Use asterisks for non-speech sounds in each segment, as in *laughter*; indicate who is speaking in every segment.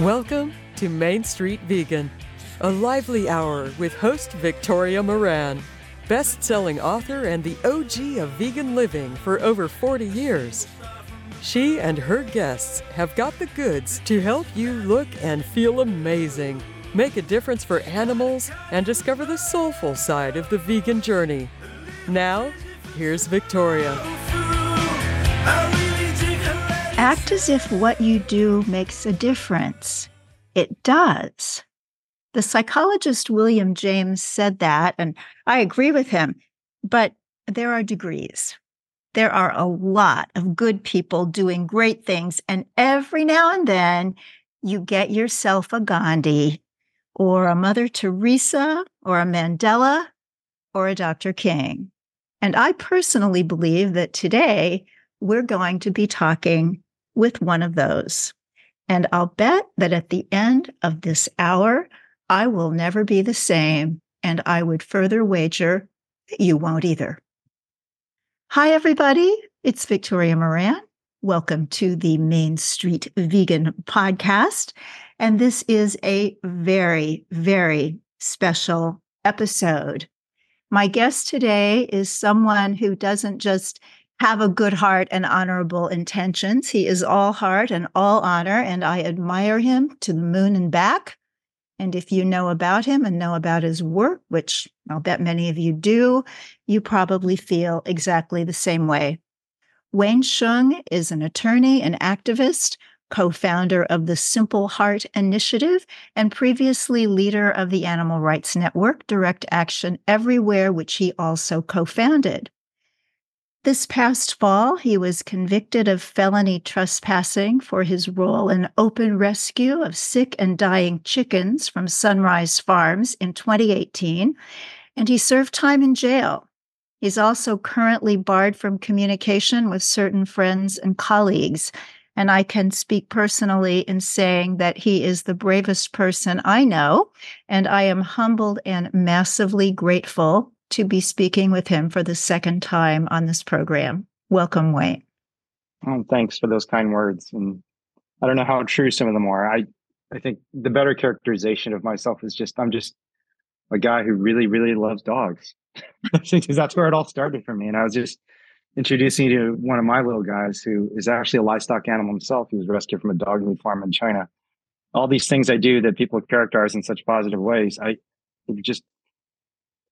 Speaker 1: Welcome to Main Street Vegan, a lively hour with host Victoria Moran, best selling author and the OG of vegan living for over 40 years. She and her guests have got the goods to help you look and feel amazing, make a difference for animals, and discover the soulful side of the vegan journey. Now, here's Victoria.
Speaker 2: Act as if what you do makes a difference. It does. The psychologist William James said that, and I agree with him, but there are degrees. There are a lot of good people doing great things, and every now and then you get yourself a Gandhi or a Mother Teresa or a Mandela or a Dr. King. And I personally believe that today we're going to be talking with one of those. And I'll bet that at the end of this hour, I will never be the same. And I would further wager that you won't either. Hi, everybody. It's Victoria Moran. Welcome to the Main Street Vegan Podcast. And this is a very, very special episode. My guest today is someone who doesn't just have a good heart and honorable intentions. He is all heart and all honor, and I admire him to the moon and back. And if you know about him and know about his work, which I'll bet many of you do, you probably feel exactly the same way. Wayne Hsiung is an attorney and activist, co founder of the Simple Heart Initiative, and previously leader of the Animal Rights Network, Direct Action Everywhere, which he also co founded. This past fall, he was convicted of felony trespassing for his role in open rescue of sick and dying chickens from Sunrise Farms in 2018, and he served time in jail. He's also currently barred from communication with certain friends and colleagues. And I can speak personally in saying that he is the bravest person I know. And I am humbled and massively grateful to be speaking with him for the second time on this program. Welcome, Wayne.
Speaker 3: Oh, thanks for those kind words. And I don't know how true some of them are. I, I think the better characterization of myself is just I'm just a guy who really, really loves dogs. *laughs* because that's where it all started for me. And I was just introducing you to one of my little guys who is actually a livestock animal himself. He was rescued from a dog meat farm in China. All these things I do that people characterize in such positive ways, I just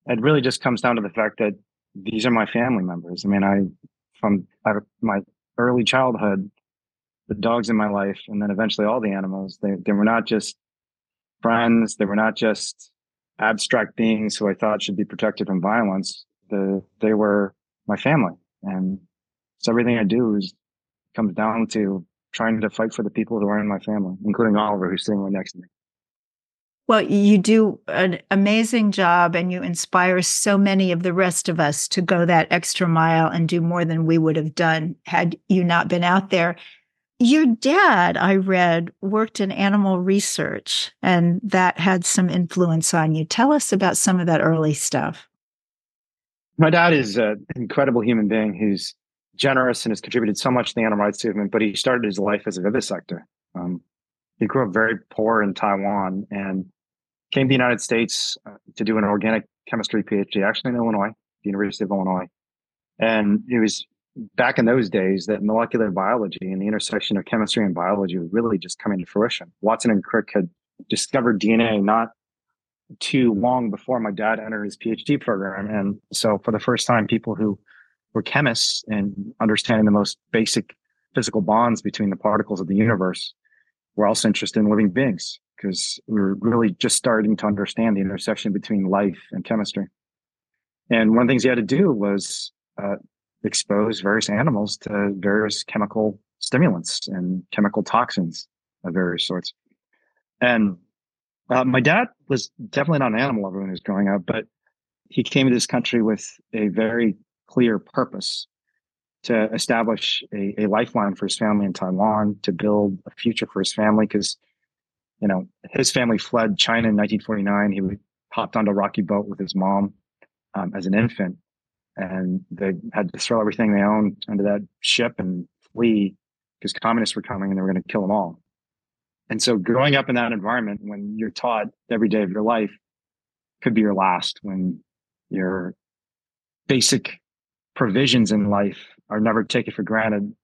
Speaker 3: it really just comes down to the fact that these are my family members. I mean, I, from my early childhood, the dogs in my life, and then eventually all the animals, they, they were not just friends. They were not just abstract beings who I thought should be protected from violence. The, they were my family. And so everything I do is comes down to trying to fight for the people who are in my family, including Oliver, who's sitting right next to me.
Speaker 2: Well, you do an amazing job and you inspire so many of the rest of us to go that extra mile and do more than we would have done had you not been out there. Your dad, I read, worked in animal research and that had some influence on you. Tell us about some of that early stuff.
Speaker 3: My dad is an incredible human being who's generous and has contributed so much to the animal rights movement, but he started his life as a vivisector. Um, he grew up very poor in Taiwan and came to the United States uh, to do an organic chemistry PhD, actually in Illinois, the University of Illinois. And it was back in those days that molecular biology and the intersection of chemistry and biology was really just coming to fruition. Watson and Crick had discovered DNA not too long before my dad entered his PhD program. And so for the first time, people who were chemists and understanding the most basic physical bonds between the particles of the universe were also interested in living beings because we were really just starting to understand the intersection between life and chemistry. And one of the things he had to do was uh, expose various animals to various chemical stimulants and chemical toxins of various sorts. And uh, my dad was definitely not an animal lover when he was growing up, but he came to this country with a very clear purpose to establish a, a lifeline for his family in Taiwan, to build a future for his family. Because, you know, his family fled China in 1949. He hopped onto a rocky boat with his mom um, as an infant, and they had to throw everything they owned onto that ship and flee because communists were coming and they were going to kill them all. And so growing up in that environment when you're taught every day of your life could be your last, when your basic provisions in life are never taken for granted.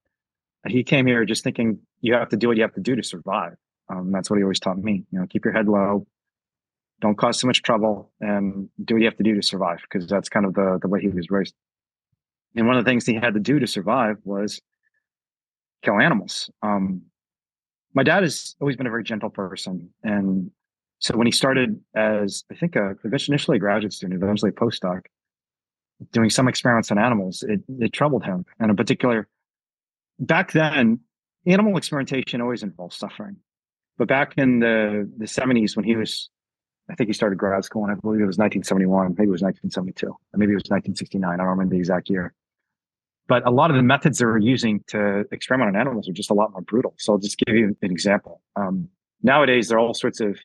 Speaker 3: He came here just thinking you have to do what you have to do to survive. Um, that's what he always taught me. You know, keep your head low, don't cause too much trouble, and do what you have to do to survive because that's kind of the the way he was raised. And one of the things he had to do to survive was kill animals. Um, my dad has always been a very gentle person. And so when he started as, I think, a, initially a graduate student, eventually a postdoc, doing some experiments on animals, it, it troubled him. And in particular, back then, animal experimentation always involves suffering. But back in the, the 70s, when he was, I think he started grad school, and I believe it was 1971, maybe it was 1972, or maybe it was 1969. I don't remember the exact year. But a lot of the methods they were using to experiment on animals are just a lot more brutal. So I'll just give you an example. Um, nowadays, there are all sorts of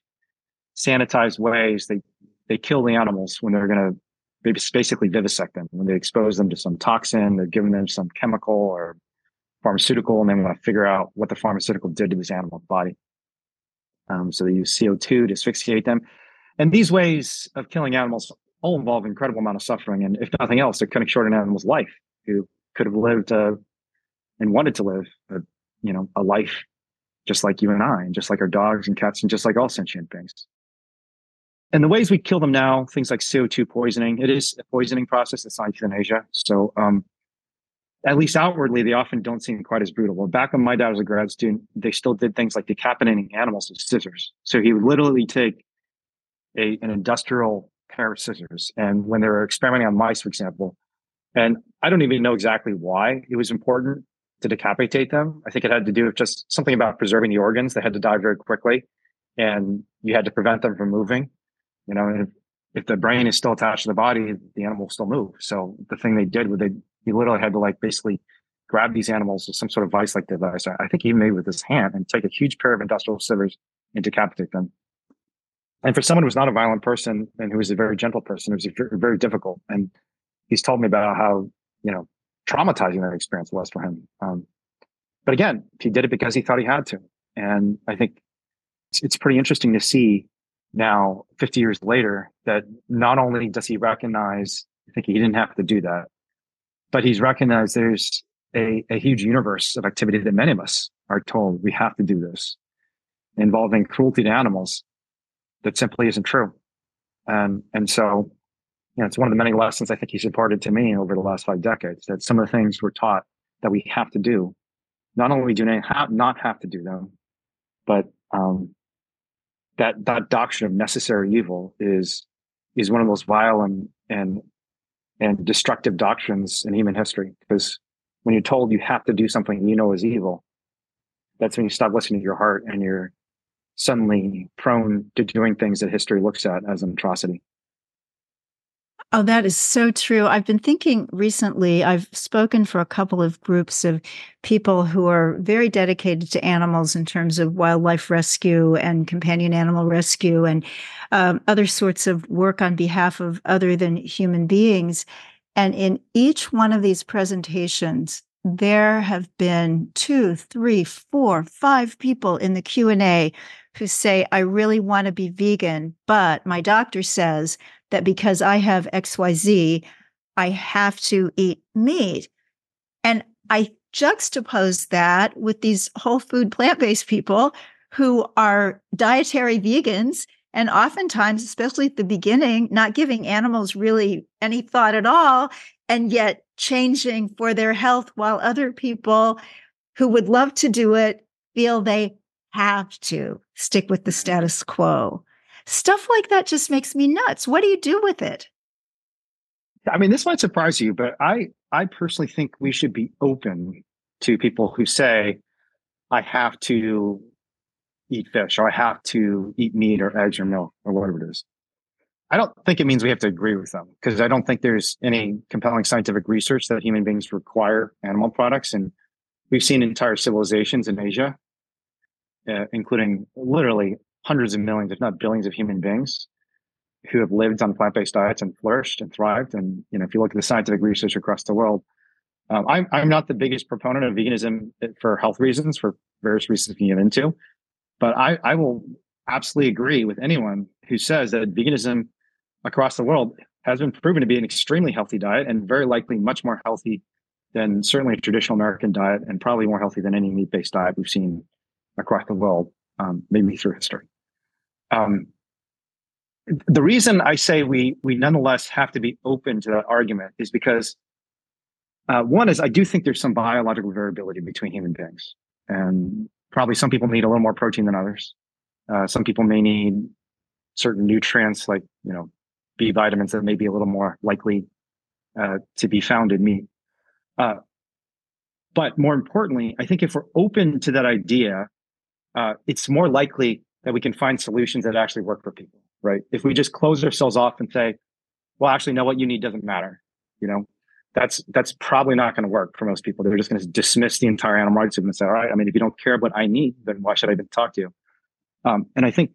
Speaker 3: sanitized ways they they kill the animals when they're going to basically vivisect them. When they expose them to some toxin, they're giving them some chemical or pharmaceutical, and they want to figure out what the pharmaceutical did to this animal's body. Um, so they use CO2 to asphyxiate them. And these ways of killing animals all involve incredible amount of suffering. And if nothing else, they're cutting short an animal's life who could have lived uh, and wanted to live a, you know a life just like you and I, and just like our dogs and cats, and just like all sentient beings. And the ways we kill them now, things like CO2 poisoning, it is a poisoning process. It's not euthanasia. So, um, at least outwardly, they often don't seem quite as brutal. Well, back when my dad was a grad student, they still did things like decapitating animals with scissors. So he would literally take a, an industrial pair of scissors. And when they were experimenting on mice, for example, and I don't even know exactly why it was important to decapitate them. I think it had to do with just something about preserving the organs. They had to die very quickly and you had to prevent them from moving. You know, if, if the brain is still attached to the body, the animal will still move. So the thing they did was they, he literally had to like basically grab these animals with some sort of vice like device. I think he made with his hand and take a huge pair of industrial scissors and decapitate them. And for someone who was not a violent person and who was a very gentle person, it was very, very difficult. And he's told me about how you know traumatizing that experience was for him. Um, but again, he did it because he thought he had to, and I think it's, it's pretty interesting to see now, 50 years later, that not only does he recognize, I think he didn't have to do that, but he's recognized there's a, a huge universe of activity that many of us are told we have to do this involving cruelty to animals that simply isn't true. And, and so you know, it's one of the many lessons I think he's imparted to me over the last five decades that some of the things we're taught that we have to do, not only do have, not have to do them, but um, that that doctrine of necessary evil is is one of the most vile and and and destructive doctrines in human history. Because when you're told you have to do something you know is evil, that's when you stop listening to your heart and you're suddenly prone to doing things that history looks at as an atrocity.
Speaker 2: Oh, that is so true. I've been thinking recently, I've spoken for a couple of groups of people who are very dedicated to animals in terms of wildlife rescue and companion animal rescue and um, other sorts of work on behalf of other than human beings. And in each one of these presentations, there have been two, three, four, five people in the Q&A who say, I really want to be vegan, but my doctor says that because I have XYZ, I have to eat meat. And I juxtapose that with these whole food plant based people who are dietary vegans and oftentimes, especially at the beginning, not giving animals really any thought at all, and yet changing for their health, while other people who would love to do it feel they have to stick with the mm-hmm. status quo. Stuff like that just makes me nuts. What do you do with it?
Speaker 3: I mean, this might surprise you, but I I personally think we should be open to people who say, I have to eat fish or I have to eat meat or eggs or milk or whatever it is. I don't think it means we have to agree with them because I don't think there's any compelling scientific research that human beings require animal products. And we've seen entire civilizations in Asia, uh, including literally hundreds of millions, if not billions of human beings who have lived on plant-based diets and flourished and thrived. And, you know, if you look at the scientific research across the world, um, I'm, I'm not the biggest proponent of veganism for health reasons, for various reasons we can get into. But I, I will absolutely agree with anyone who says that veganism across the world has been proven to be an extremely healthy diet and very likely much more healthy than certainly a traditional American diet and probably more healthy than any meat based diet we've seen across the world, um, maybe through history. Um, the reason I say we we nonetheless have to be open to that argument is because uh, one is I do think there's some biological variability between human beings, and probably some people need a little more protein than others. Uh, some people may need certain nutrients like you know B vitamins that may be a little more likely uh, to be found in meat. Uh, but more importantly, I think if we're open to that idea, uh, it's more likely that we can find solutions that actually work for people, right? If we just close ourselves off and say, well, actually, no, what you need doesn't matter, you know, that's that's probably not going to work for most people. They're just going to dismiss the entire animal rights movement and say, all right, I mean, if you don't care what I need, then why should I even talk to you? Um, and I think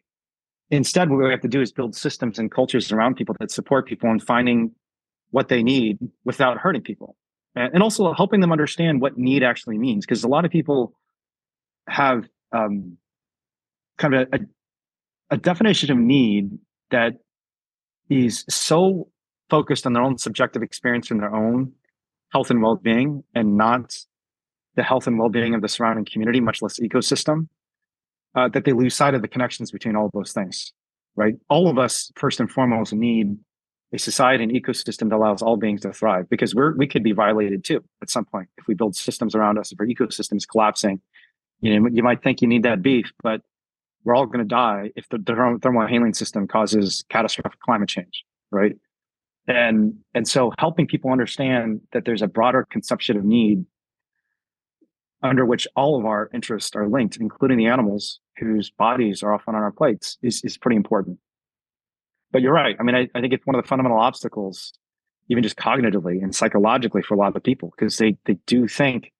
Speaker 3: instead, what we have to do is build systems and cultures around people that support people in finding what they need without hurting people, and, also helping them understand what need actually means. Because a lot of people have um, kind of a, a, definition of need that is so focused on their own subjective experience and their own health and well-being and not the health and well-being of the surrounding community much less ecosystem uh, that they lose sight of the connections between all of those things right? All of us first and foremost need a society and ecosystem that allows all beings to thrive because we're we could be violated too at some point if we build systems around us if our ecosystem is collapsing. You know you might think you need that beef but we're all going to die if the, the thermal system causes catastrophic climate change right? And and so helping people understand that there's a broader conception of need under which all of our interests are linked including the animals whose bodies are often on our plates is, is pretty important. But you're right. I mean I, I think it's one of the fundamental obstacles even just cognitively and psychologically for a lot of people because they they do think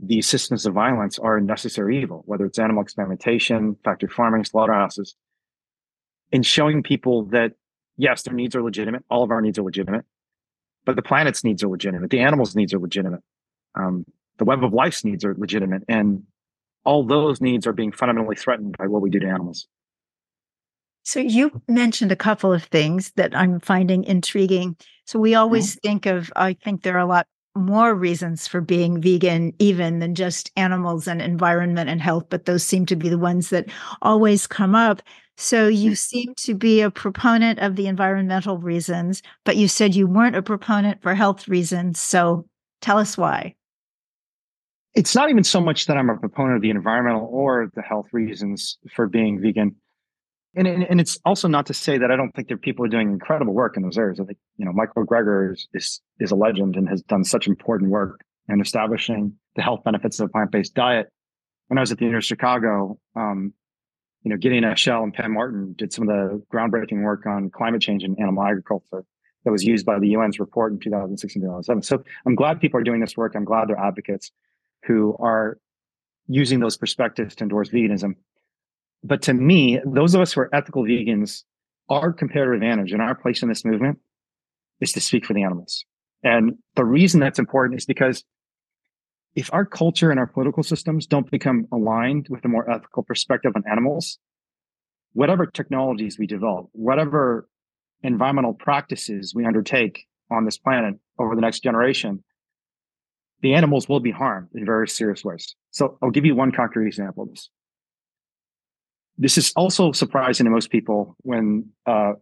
Speaker 3: these systems of violence are a necessary evil whether it's animal experimentation factory farming slaughterhouses and showing people that yes, their needs are legitimate. All of our needs are legitimate, but the planet's needs are legitimate. The animals' needs are legitimate. Um, the web of life's needs are legitimate, and all those needs are being fundamentally threatened by what we do to animals.
Speaker 2: So you mentioned a couple of things that I'm finding intriguing. So we always mm-hmm. think of, I think there are a lot more reasons for being vegan, even than just animals and environment and health, but those seem to be the ones that always come up. So you mm-hmm. seem to be a proponent of the environmental reasons, but you said you weren't a proponent for health reasons. So tell us why.
Speaker 3: It's not even so much that I'm a proponent of the environmental or the health reasons for being vegan. And, and, and it's also not to say that I don't think there are people are doing incredible work in those areas. I think, you know, Michael Greger is, is, is a legend and has done such important work in establishing the health benefits of a plant-based diet. When I was at the University of Chicago, um, you know, Gideon Eshel and Pam Martin did some of the groundbreaking work on climate change and animal agriculture that was used by the UN's report in 2016, 2007. So I'm glad people are doing this work. I'm glad they're advocates who are using those perspectives to endorse veganism. But to me, those of us who are ethical vegans, our comparative advantage and our place in this movement is to speak for the animals. And the reason that's important is because if our culture and our political systems don't become aligned with a more ethical perspective on animals, whatever technologies we develop, whatever environmental practices we undertake on this planet over the next generation, the animals will be harmed in very serious ways. So I'll give you one concrete example of this. This is also surprising to most people when uh,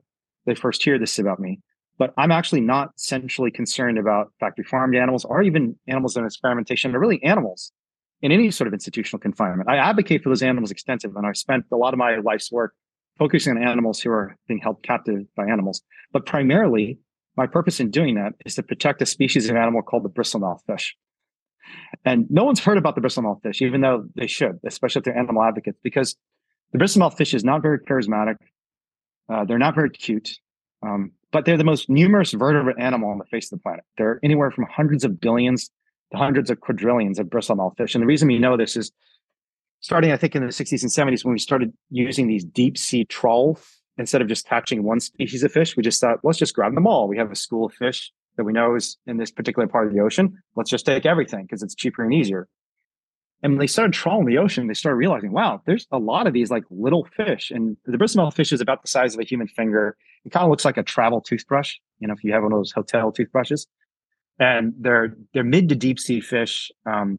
Speaker 3: they first hear this about me, but I'm actually not centrally concerned about factory farmed animals or even animals in experimentation or really animals in any sort of institutional confinement. I advocate for those animals extensively, and I've spent a lot of my life's work focusing on animals who are being held captive by animals. But primarily, my purpose in doing that is to protect a species of animal called the bristlemouth fish. And no one's heard about the bristlemouth fish, even though they should, especially if they're animal advocates, because the bristlemouth fish is not very charismatic. Uh, they're not very cute, um, but they're the most numerous vertebrate animal on the face of the planet. There are anywhere from hundreds of billions to hundreds of quadrillions of bristlemouth fish. And the reason we know this is starting, I think, in the 60s and 70s when we started using these deep sea trawls instead of just catching one species of fish, we just thought, let's just grab them all. We have a school of fish that we know is in this particular part of the ocean. Let's just take everything because it's cheaper and easier. And when they started trawling the ocean, they started realizing, wow, there's a lot of these like little fish. And the bristlemouth fish is about the size of a human finger. It kind of looks like a travel toothbrush, you know, if you have one of those hotel toothbrushes. And they're they're mid to deep sea fish. Um,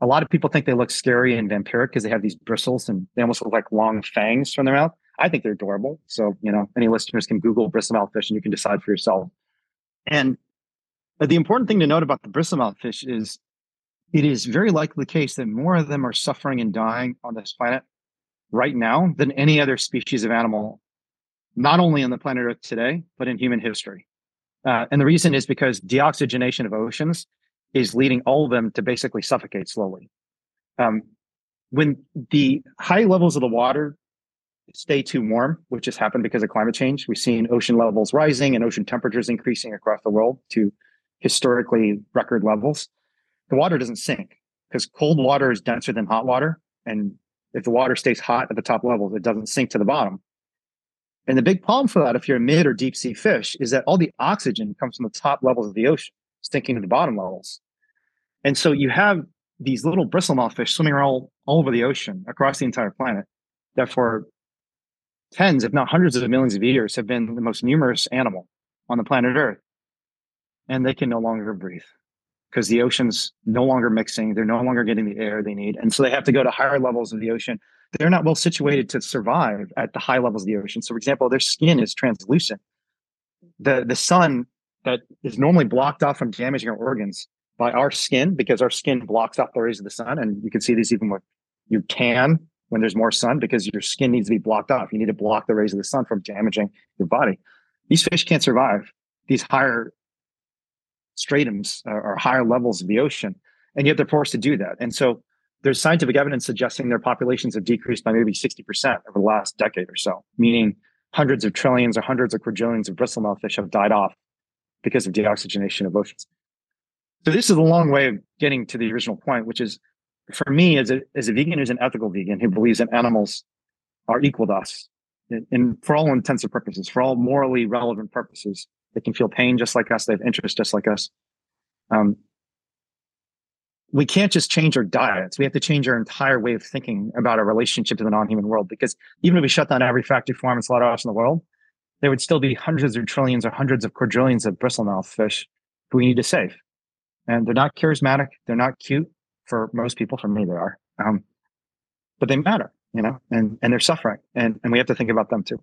Speaker 3: a lot of people think they look scary and vampiric because they have these bristles and they almost look like long fangs from their mouth. I think they're adorable. So, you know, any listeners can Google bristlemouth fish and you can decide for yourself. And the important thing to note about the bristlemouth fish is it is very likely the case that more of them are suffering and dying on this planet right now than any other species of animal, not only on the planet Earth today, but in human history. Uh, and the reason is because deoxygenation of oceans is leading all of them to basically suffocate slowly. Um, when the high levels of the water stay too warm, which has happened because of climate change. We've seen ocean levels rising and ocean temperatures increasing across the world to historically record levels. The water doesn't sink because cold water is denser than hot water. And if the water stays hot at the top levels, it doesn't sink to the bottom. And the big problem for that, if you're a mid or deep sea fish, is that all the oxygen comes from the top levels of the ocean, sinking to the bottom levels. And so you have these little bristlemouth fish swimming all, all over the ocean across the entire planet that for tens, if not hundreds of millions of years, have been the most numerous animal on the planet Earth. And they can no longer breathe because the ocean's no longer mixing. They're no longer getting the air they need. And so they have to go to higher levels of the ocean. They're not well situated to survive at the high levels of the ocean. So, for example, their skin is translucent. The, the sun that is normally blocked off from damaging our organs by our skin, because our skin blocks off the rays of the sun. And you can see this even with you tan when there's more sun because your skin needs to be blocked off. You need to block the rays of the sun from damaging your body. These fish can't survive these higher stratums or higher levels of the ocean, and yet they're forced to do that. And so there's scientific evidence suggesting their populations have decreased by maybe 60% over the last decade or so, meaning hundreds of trillions or hundreds of quadrillions of bristlemouth fish have died off because of deoxygenation of oceans. So this is a long way of getting to the original point, which is for me as a as a vegan who's an ethical vegan who believes that animals are equal to us and, for all intents and purposes for all morally relevant purposes they can feel pain just like us they have interests just like us um, we can't just change our diets we have to change our entire way of thinking about our relationship to the non-human world because even if we shut down every factory farm and slaughterhouse in the world there would still be hundreds or trillions or hundreds of quadrillions of bristlemouth fish who we need to save and they're not charismatic they're not cute for most people. For me, they are. Um, but they matter, you know, and and they're suffering, and and we have to think about them too.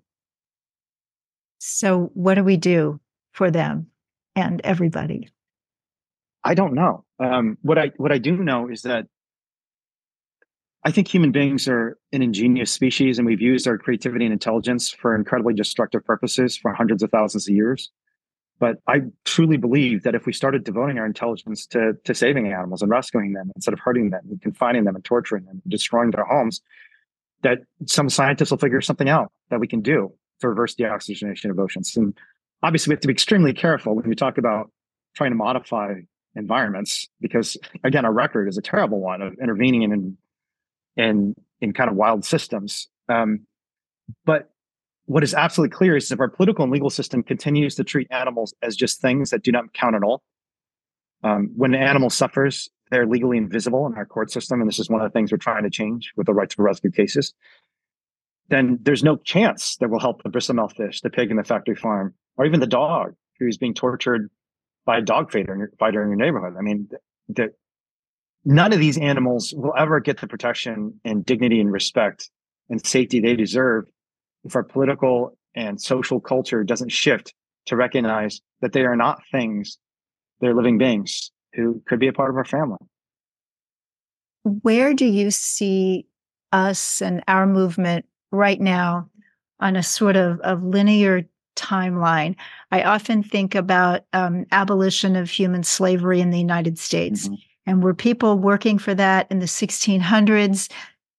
Speaker 2: So, what do we do for them and everybody?
Speaker 3: I don't know. Um, what I what I do know is that I think human beings are an ingenious species, and we've used our creativity and intelligence for incredibly destructive purposes for hundreds of thousands of years. But I truly believe that if we started devoting our intelligence to, to saving animals and rescuing them instead of hurting them and confining them and torturing them and destroying their homes, that some scientists will figure something out that we can do to reverse the oxygenation of oceans. And obviously, we have to be extremely careful when we talk about trying to modify environments because, again, our record is a terrible one of intervening in in in kind of wild systems. Um, but what is absolutely clear is if our political and legal system continues to treat animals as just things that do not count at all, Um, when an animal suffers, they're legally invisible in our court system, and this is one of the things we're trying to change with the right to rescue cases. Then there's no chance that we'll help the bristlemouth fish, the pig in the factory farm, or even the dog who's being tortured by a dog fighter in your, fighter in your neighborhood. I mean, the, none of these animals will ever get the protection and dignity and respect and safety they deserve if our political and social culture doesn't shift to recognize that they are not things, they're living beings who could be a part of our family.
Speaker 2: Where do you see us and our movement right now on a sort of, of linear timeline? I often think about um, abolition of human slavery in the United States. Mm-hmm. And were people working for that in the 1600s,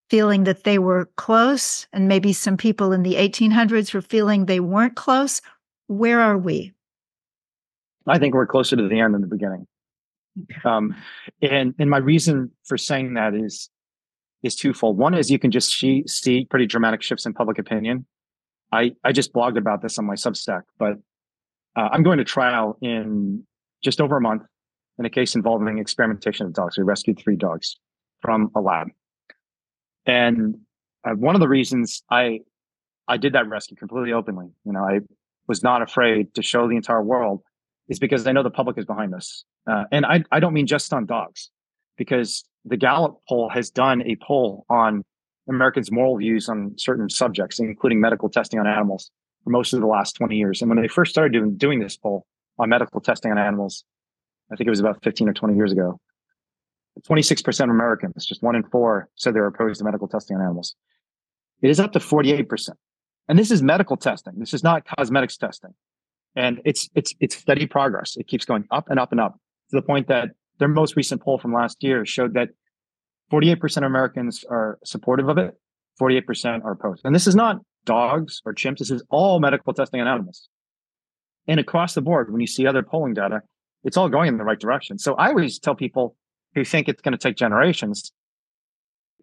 Speaker 2: feeling that they were close? And maybe some people in the 1800s were feeling they weren't close? Where are we?
Speaker 3: I think we're closer to the end than the beginning. Um, and and my reason for saying that is is twofold. One is you can just see, see pretty dramatic shifts in public opinion. I I just blogged about this on my Substack, but uh, I'm going to trial in just over a month in a case involving experimentation of dogs. We rescued three dogs from a lab, and uh, one of the reasons I I did that rescue completely openly, you know, I was not afraid to show the entire world, is because I know the public is behind us. Uh, and I, I don't mean just on dogs, because the Gallup poll has done a poll on Americans' moral views on certain subjects, including medical testing on animals, for most of the last 20 years. And when they first started doing, doing this poll on medical testing on animals, I think it was about 15 or 20 years ago, 26% of Americans, just one in four, said they're opposed to medical testing on animals. It is up to 48%. And this is medical testing. This is not cosmetics testing. And it's it's it's steady progress. It keeps going up and up and up to the point that their most recent poll from last year showed that 48% of Americans are supportive of it, 48% are opposed. And this is not dogs or chimps. This is all medical testing on animals. And across the board, when you see other polling data, it's all going in the right direction. So I always tell people who think it's going to take generations,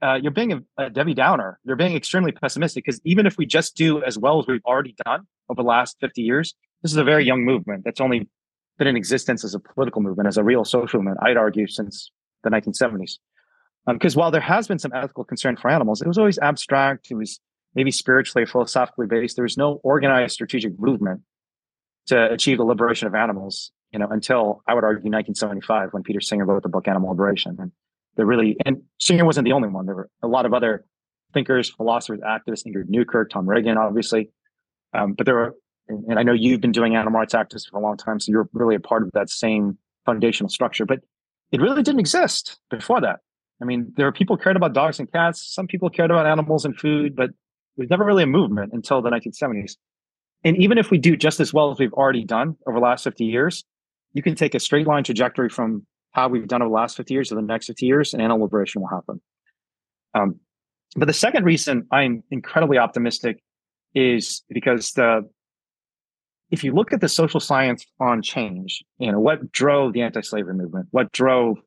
Speaker 3: uh, you're being a, a Debbie Downer. You're being extremely pessimistic because even if we just do as well as we've already done over the last 50 years, this is a very young movement that's only been in existence as a political movement, as a real social movement, I'd argue, since the 1970s. Because um, while there has been some ethical concern for animals, it was always abstract. It was maybe spiritually, philosophically based. There was no organized strategic movement to achieve the liberation of animals, you know, until I would argue 1975 when Peter Singer wrote the book Animal Liberation. And there really, and Singer wasn't the only one. There were a lot of other thinkers, philosophers, activists, Ingrid Newkirk, Tom Regan, obviously. Um, but there were and I know you've been doing animal rights activism for a long time, so you're really a part of that same foundational structure. But it really didn't exist before that. I mean, there are people cared about dogs and cats. Some people cared about animals and food, but was never really a movement until the 1970s. And even if we do just as well as we've already done over the last 50 years, you can take a straight line trajectory from how we've done over the last 50 years to the next 50 years, and animal liberation will happen. Um, but the second reason I'm incredibly optimistic is because the if you look at the social science on change, you know, what drove the anti-slavery movement, what drove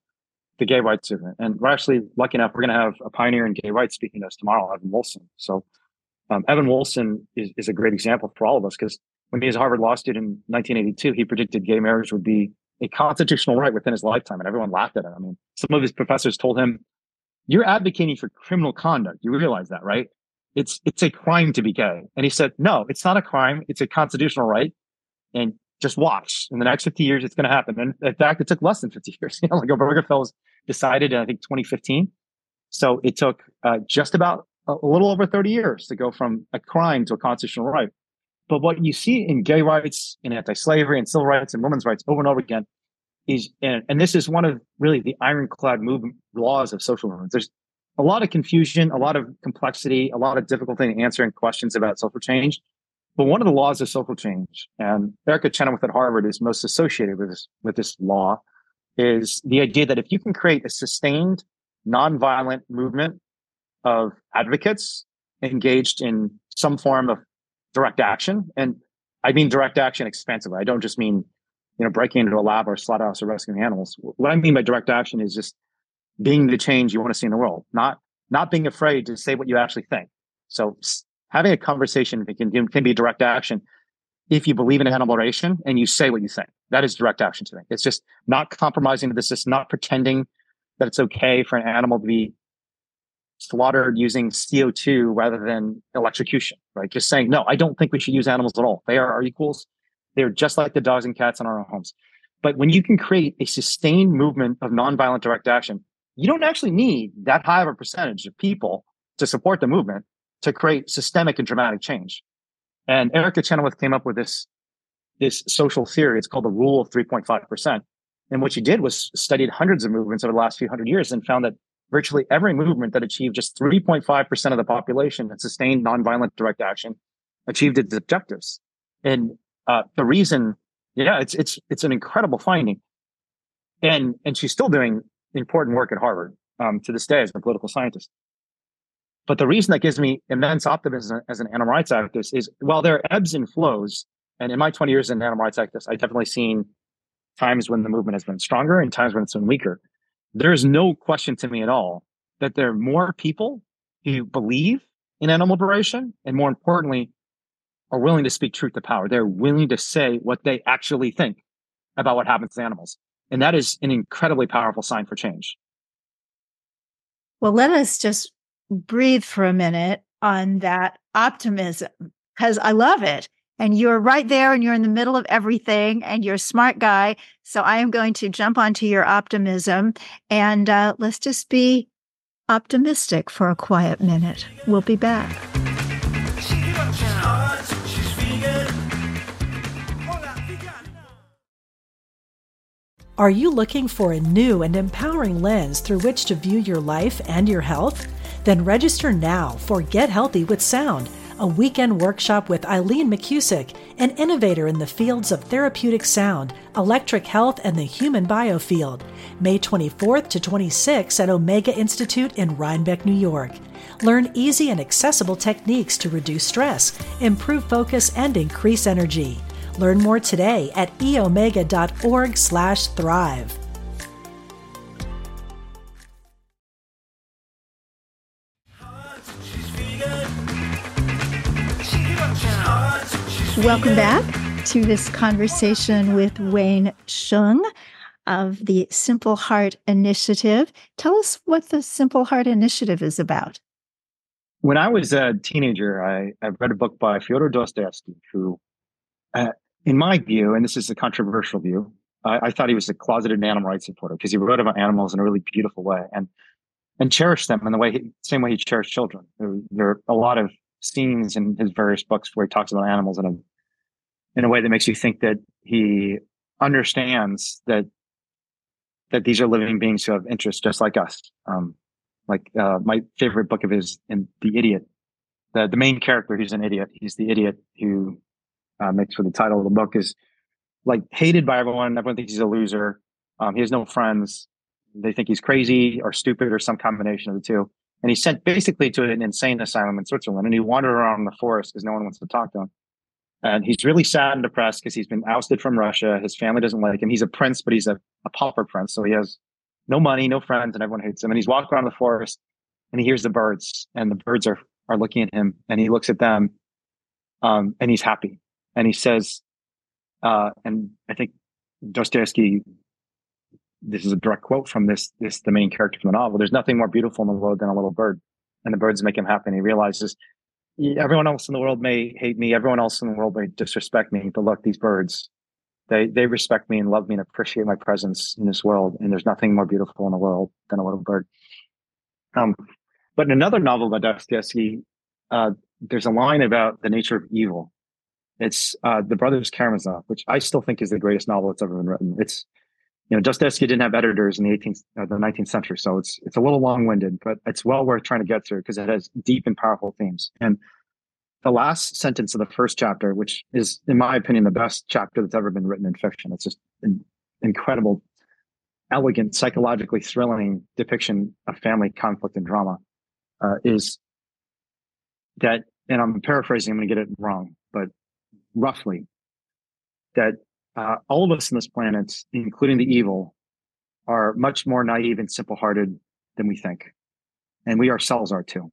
Speaker 3: the gay rights movement, and we're actually lucky enough, we're going to have a pioneer in gay rights speaking to us tomorrow, Evan Wolfson. So um, Evan Wolfson is, is a great example for all of us because when he was a Harvard law student in 1982, he predicted gay marriage would be a constitutional right within his lifetime, and everyone laughed at him. I mean, some of his professors told him, "You're advocating for criminal conduct. You realize that, right?" it's it's a crime to be gay. And he said, no, it's not a crime. It's a constitutional right. And just watch. In the next 50 years, it's going to happen. And in fact, it took less than 50 *laughs* years. You know, like Obergefell was decided in, I think, 2015. So it took uh, just about a, a little over 30 years to go from a crime to a constitutional right. But what you see in gay rights, in anti-slavery, and civil rights, and women's rights over and over again is, and, and this is one of really the ironclad laws of social movements. There's a lot of confusion, a lot of complexity, a lot of difficulty in answering questions about social change. But one of the laws of social change, and Erica Chenoweth at Harvard is most associated with this, with this law, is the idea that if you can create a sustained, nonviolent movement of advocates engaged in some form of direct action, and I mean direct action expansively. I don't just mean, you know, breaking into a lab or slaughterhouse or rescuing animals. What I mean by direct action is just being the change you want to see in the world, not not being afraid to say what you actually think. So having a conversation can, can be direct action if you believe in animal liberation and you say what you think. That is direct action to me. It's just not compromising the system, not pretending that it's okay for an animal to be slaughtered using CO2 rather than electrocution, right? Just saying, no, I don't think we should use animals at all. They are our equals. They're just like the dogs and cats in our own homes. But when you can create a sustained movement of nonviolent direct action, you don't actually need that high of a percentage of people to support the movement to create systemic and dramatic change. And Erica Chenoweth came up with this, this social theory. It's called the rule of 3.5%. And what she did was studied hundreds of movements over the last few hundred years and found that virtually every movement that achieved just 3.5% of the population that sustained nonviolent direct action achieved its objectives. And uh, the reason, yeah, it's it's it's an incredible finding, and and she's still doing important work at Harvard um, to this day as a political scientist. But the reason that gives me immense optimism as an animal rights activist is while there are ebbs and flows, and in my 20 years as an animal rights activist, I've definitely seen times when the movement has been stronger and times when it's been weaker. There's no question to me at all that there are more people who believe in animal liberation and more importantly, are willing to speak truth to power. They're willing to say what they actually think about what happens to animals. And that is an incredibly powerful sign for change.
Speaker 2: Well, let us just breathe for a minute on that optimism because I love it. And you're right there and you're in the middle of everything and you're a smart guy. So I am going to jump onto your optimism and uh, let's just be optimistic for a quiet minute. We'll be back.
Speaker 4: Are you looking for a new and empowering lens through which to view your life and your health? Then register now for Get Healthy with Sound, a weekend workshop with Eileen McKusick, an innovator in the fields of therapeutic sound, electric health, and the human biofield. May 24th to 26th at Omega Institute in Rhinebeck, New York. Learn easy and accessible techniques to reduce stress, improve focus, and increase energy. Learn more today at eomega.org/thrive.
Speaker 2: Welcome back to this conversation with Wayne Hsiung of the Simple Heart Initiative. Tell us what the Simple Heart Initiative is about.
Speaker 3: When I was a teenager, I, I read a book by Fyodor Dostoevsky, who uh, in my view, and this is a controversial view, I, I thought he was a closeted animal rights supporter because he wrote about animals in a really beautiful way and and cherished them in the way he, same way he cherished children. There, there, are a lot of scenes in his various books where he talks about animals in a in a way that makes you think that he understands that that these are living beings who have interests just like us. Um, like uh, my favorite book of his, in The Idiot. The the main character, he's an idiot. He's the idiot who uh, makes for the title of the book is like hated by everyone. Everyone thinks he's a loser. Um, he has no friends. They think he's crazy or stupid or some combination of the two. And he's sent basically to an insane asylum in Switzerland. And he wandered around the forest because no one wants to talk to him. And he's really sad and depressed because he's been ousted from Russia. His family doesn't like him. He's a prince, but he's a, a pauper prince. So he has no money, no friends, and everyone hates him. And he's walking around the forest and he hears the birds, and the birds are, are looking at him, and he looks at them um, and he's happy and he says, uh, and I think Dostoevsky, this is a direct quote from this, this, the main character from the novel. There's nothing more beautiful in the world than a little bird and the birds make him happy. And he realizes everyone else in the world may hate me. Everyone else in the world may disrespect me, but look, these birds, they, they respect me and love me and appreciate my presence in this world. And there's nothing more beautiful in the world than a little bird. Um, but in another novel by Dostoevsky, uh, there's a line about the nature of evil it's uh, The Brothers Karamazov, which I still think is the greatest novel that's ever been written. It's, you know, Dostoevsky didn't have editors in the 18th, uh, the 19th century, so it's it's a little long winded, but it's well worth trying to get through because it has deep and powerful themes. And the last sentence of the first chapter, which is, in my opinion, the best chapter that's ever been written in fiction. It's just an incredible, elegant, psychologically thrilling depiction of family conflict and drama. Uh, is that, and I'm paraphrasing, I'm going to get it wrong, but roughly, that uh, all of us on this planet, including the evil, are much more naive and simple hearted than we think. And we ourselves are too.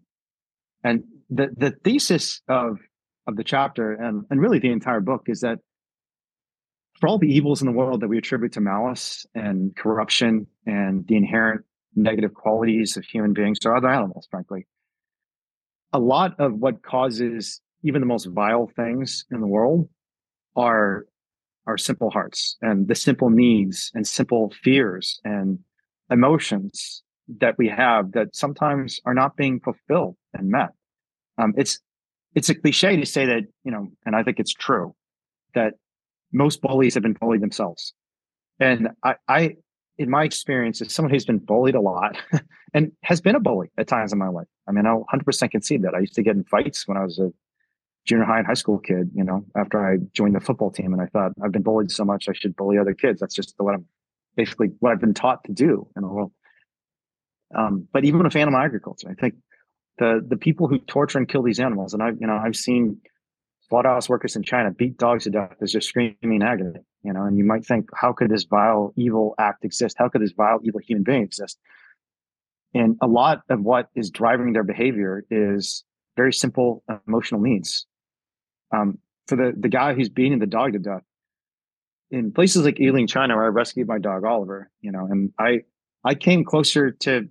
Speaker 3: And the, the thesis of, of the chapter and, and really the entire book is that for all the evils in the world that we attribute to malice and corruption and the inherent negative qualities of human beings or other animals, frankly, a lot of what causes even the most vile things in the world are our simple hearts and the simple needs and simple fears and emotions that we have that sometimes are not being fulfilled and met. Um, it's it's a cliche to say that you know, and I think it's true that most bullies have been bullied themselves. And I, I in my experience, as someone who's been bullied a lot *laughs* and has been a bully at times in my life. I mean, I'll 100% concede that. I used to get in fights when I was a junior high and high school kid, you know, after I joined the football team. And I thought, I've been bullied so much, I should bully other kids. That's just what I'm basically what I've been taught to do in the world. Um, but even with animal agriculture, I think the the people who torture and kill these animals, and I've you know I've seen slaughterhouse workers in China beat dogs to death as they're screaming agony. You know, and you might think, how could this vile, evil act exist? How could this vile, evil human being exist? And a lot of what is driving their behavior is very simple emotional needs. Um, for the the guy who's beating the dog to death in places like Yulin, China, where I rescued my dog Oliver, you know, and I I came closer to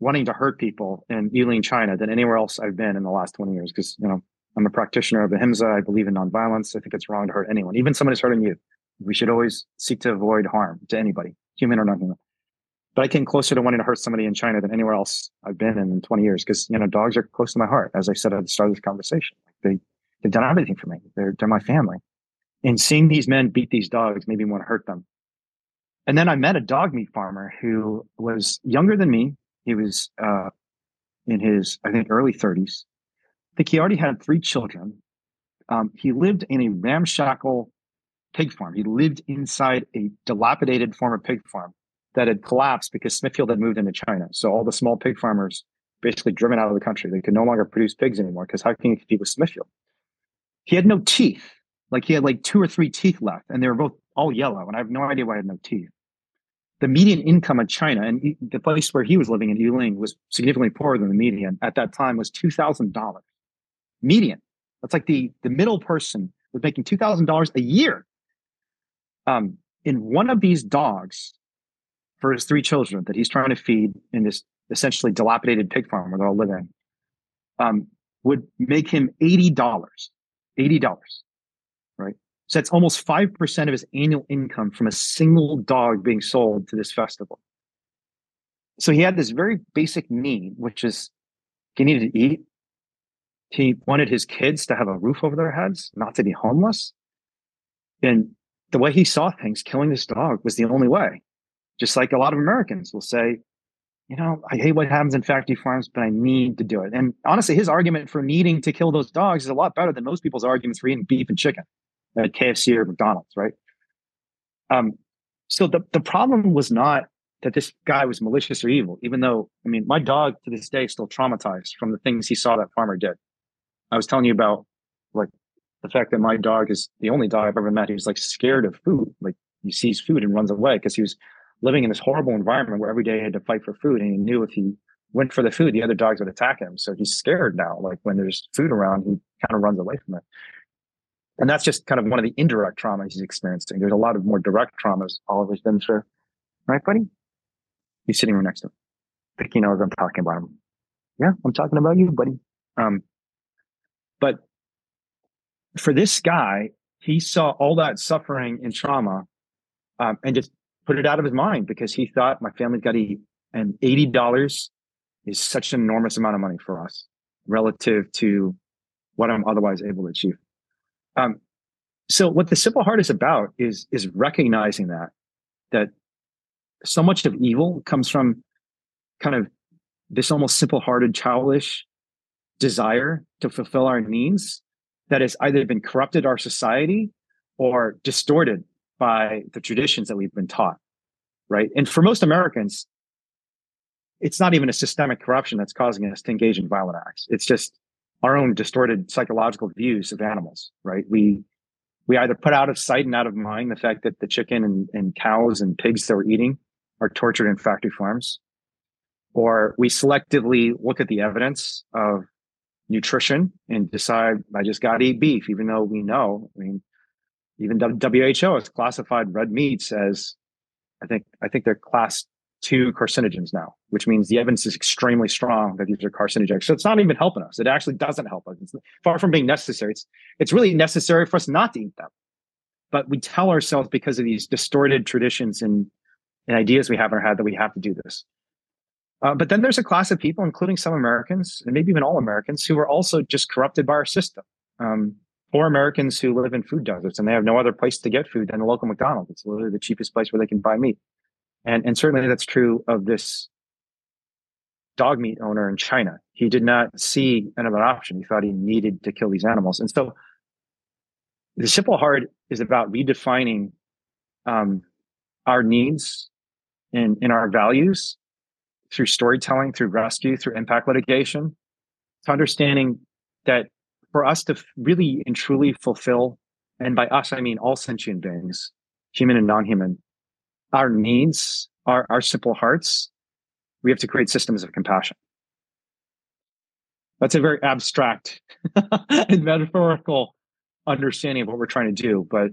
Speaker 3: wanting to hurt people in Yulin, China than anywhere else I've been in the last 20 years because, you know, I'm a practitioner of ahimsa. I believe in nonviolence. I think it's wrong to hurt anyone, even someone who's hurting you. We should always seek to avoid harm to anybody, human or non human. But I came closer to wanting to hurt somebody in China than anywhere else I've been in, in 20 years because, you know, dogs are close to my heart. As I said at the start of this conversation, they, they've done everything for me. They're, they're my family. And seeing these men beat these dogs made me want to hurt them. And then I met a dog meat farmer who was younger than me. He was uh, in his, I think, early 30s. I think he already had three children. Um, he lived in a ramshackle pig farm. He lived inside a dilapidated former pig farm that had collapsed because Smithfield had moved into China. So all the small pig farmers basically driven out of the country. They could no longer produce pigs anymore because how can you compete with Smithfield? He had no teeth. Like he had like two or three teeth left, and they were both all yellow. And I have no idea why I had no teeth the median income in China and the place where he was living in Yulin was significantly poorer than the median at that time was $2,000 median. That's like the, the middle person was making $2,000 a year. Um, in one of these dogs for his three children that he's trying to feed in this essentially dilapidated pig farm where they're all living, um, would make him $80, $80, right? So that's almost 5% of his annual income from a single dog being sold to this festival. So he had this very basic need, which is he needed to eat. He wanted his kids to have a roof over their heads, not to be homeless. And the way he saw things, killing this dog was the only way. Just like a lot of Americans will say, you know, I hate what happens in factory farms, but I need to do it. And honestly, his argument for needing to kill those dogs is a lot better than most people's arguments for eating beef and chicken at KFC or McDonald's, right? Um, so the, the problem was not that this guy was malicious or evil, even though, I mean, my dog to this day is still traumatized from the things he saw that farmer did. I was telling you about like the fact that my dog is the only dog I've ever met who's like scared of food. Like he sees food and runs away because he was living in this horrible environment where every day he had to fight for food and he knew if he went for the food, the other dogs would attack him. So he's scared now. Like when there's food around, he kind of runs away from it. And that's just kind of one of the indirect traumas he's experiencing. There's a lot of more direct traumas Oliver's been through. Right, buddy? He's sitting right next to him. I think he knows I'm talking about him. Yeah, I'm talking about you, buddy. Um, but for this guy, he saw all that suffering and trauma um, and just put it out of his mind because he thought my family's got to eat. And $80 is such an enormous amount of money for us relative to what I'm otherwise able to achieve. Um, so what the simple heart is about is is recognizing that that so much of evil comes from kind of this almost simple-hearted, childish desire to fulfill our needs that has either been corrupted our society or distorted by the traditions that we've been taught right and for most americans it's not even a systemic corruption that's causing us to engage in violent acts it's just our own distorted psychological views of animals, right? We we either put out of sight and out of mind the fact that the chicken and, and cows and pigs that we're eating are tortured in factory farms, or we selectively look at the evidence of nutrition and decide I just got to eat beef, even though we know, I mean, even WHO has classified red meats as, I think, I think they're class two carcinogens now, which means the evidence is extremely strong that these are carcinogenic. So it's not even helping us. It actually doesn't help us. It's far from being necessary. It's it's really necessary for us not to eat them. But we tell ourselves because of these distorted traditions and, and ideas we have in our head that we have to do this. Uh, but then there's a class of people, including some Americans and maybe even all Americans, who are also just corrupted by our system. Um, poor Americans who live in food deserts and they have no other place to get food than the local McDonald's. It's literally the cheapest place where they can buy meat. And, and certainly that's true of this dog meat owner in China. He did not see another option. He thought he needed to kill these animals. And so the simple heart is about redefining um, our needs and in our values through storytelling, through rescue, through impact litigation, to understanding that for us to really and truly fulfill, and by us, I mean all sentient beings, human and non human, our needs, our, our simple hearts, we have to create systems of compassion. That's a very abstract *laughs* and metaphorical understanding of what we're trying to do, but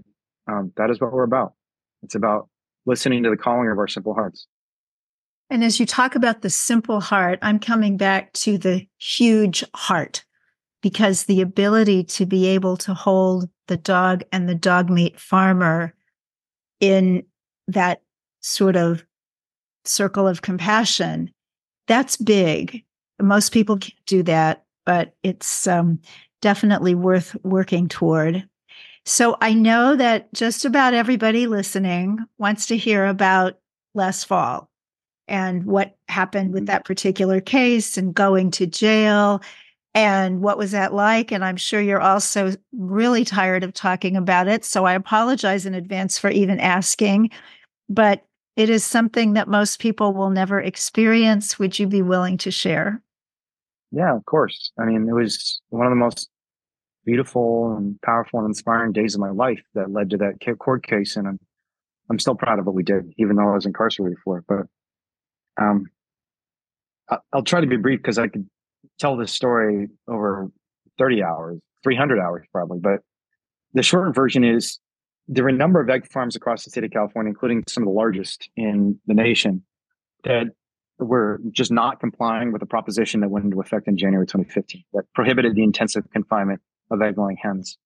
Speaker 3: um, that is what we're about. It's about listening to the calling of our simple hearts.
Speaker 2: And as you talk about the simple heart, I'm coming back to the huge heart because the ability to be able to hold the dog and the dog meat farmer in that sort of circle of compassion, that's big. Most people can't do that, but it's um, definitely worth working toward. So I know that just about everybody listening wants to hear about Les Fall and what happened with mm-hmm. that particular case and going to jail and what was that like? And i'm sure you're also really tired of talking about it so i apologize in advance for even asking but it is something that most people will never experience. Would you be willing to share?
Speaker 3: Yeah of course. I mean it was one of the most beautiful and powerful and inspiring days of my life that led to that court case and i'm i'm still proud of what we did even though i was incarcerated for it but um, I'll try to be brief because I could tell this story over 30 hours, 300 hours probably. But the short version is there were a number of egg farms across the state of California, including some of the largest in the nation, that were just not complying with the proposition that went into effect in January 2015 that prohibited the intensive confinement of egg laying hens.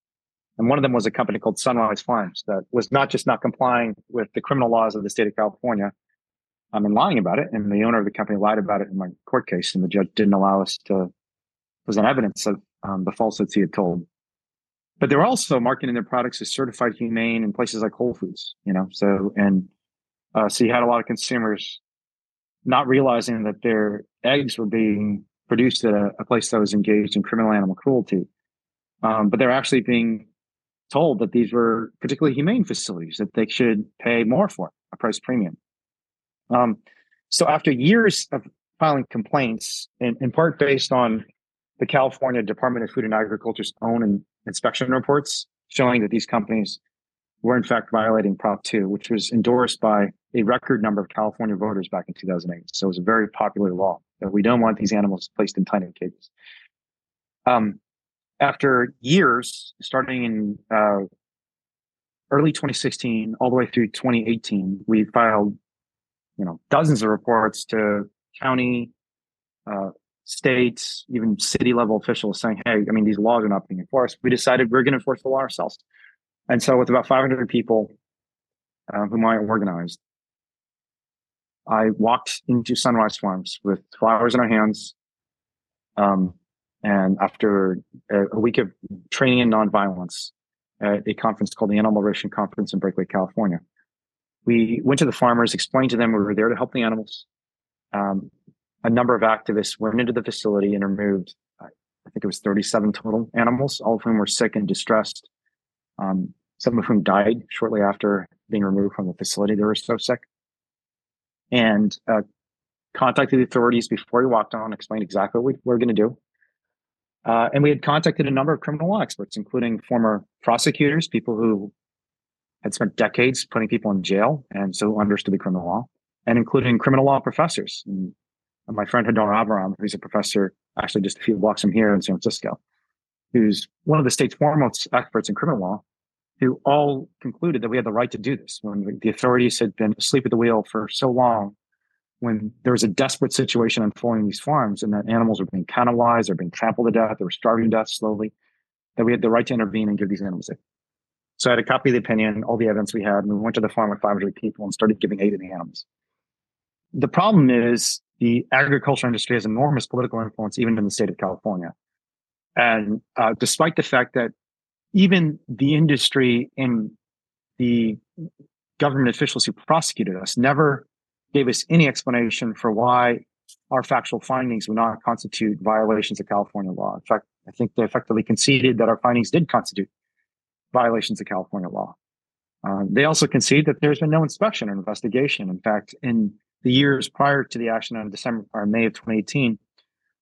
Speaker 3: And one of them was a company called Sunrise Farms that was not just not complying with the criminal laws of the state of California, um, and lying about it. And the owner of the company lied about it in my court case, and the judge didn't allow us to present evidence of um, the falsehoods he had told. But they were also marketing their products as certified humane in places like Whole Foods, you know. So and uh, so you had a lot of consumers not realizing that their eggs were being produced at a, a place that was engaged in criminal animal cruelty, um, but they're actually being told that these were particularly humane facilities that they should pay more for a price premium. Um, so after years of filing complaints, in, in part based on the California Department of Food and Agriculture's own in, inspection reports showing that these companies were in fact violating Prop 2, which was endorsed by a record number of California voters back in 2008. So it was a very popular law that we don't want these animals placed in tiny cages. Um, after years, starting in uh, early 2016 all the way through 2018, we filed you know dozens of reports to county, uh, states, even city level officials saying, "Hey, I mean, these laws are not being enforced." We decided we're going to enforce the law ourselves, and so with about 500 people uh, whom I organized, I walked into Sunrise Farms with flowers in our hands. Um, and after a, a, week of training in nonviolence at a conference called the Animal Liberation Conference in Berkeley, California, we went to the farmers, explained to them we were there to help the animals. Um, a number of activists went into the facility and removed, I think it was 37 total animals, all of whom were sick and distressed. Um, some of whom died shortly after being removed from the facility. They were so sick. And uh, contacted the authorities before we walked on, explained exactly what we were going to do. Uh, and we had contacted a number of criminal law experts, including former prosecutors, people who had spent decades putting people in jail and so understood the criminal law, and including criminal law professors. And my friend Hadar Aviram, who's a professor actually just a few blocks from here in San Francisco, who's one of the state's foremost experts in criminal law, who all concluded that we had the right to do this when the authorities had been asleep at the wheel for so long, when there was a desperate situation unfolding these farms and that animals were being cannibalized, they're being trampled to death, they were starving to death slowly, that we had the right to intervene and give these animals aid. So I had a copy of the opinion, all the evidence we had, and we went to the farm with 500 people and started giving aid to the animals. The problem is the agriculture industry has enormous political influence, even in the state of California. And uh, despite the fact that even the industry and the government officials who prosecuted us never gave us any explanation for why our factual findings would not constitute violations of California law. In fact, I think they effectively conceded that our findings did constitute violations of California law. Uh, they also concede that there's been no inspection or investigation. In fact, in the years prior to the action on December or May of 2018,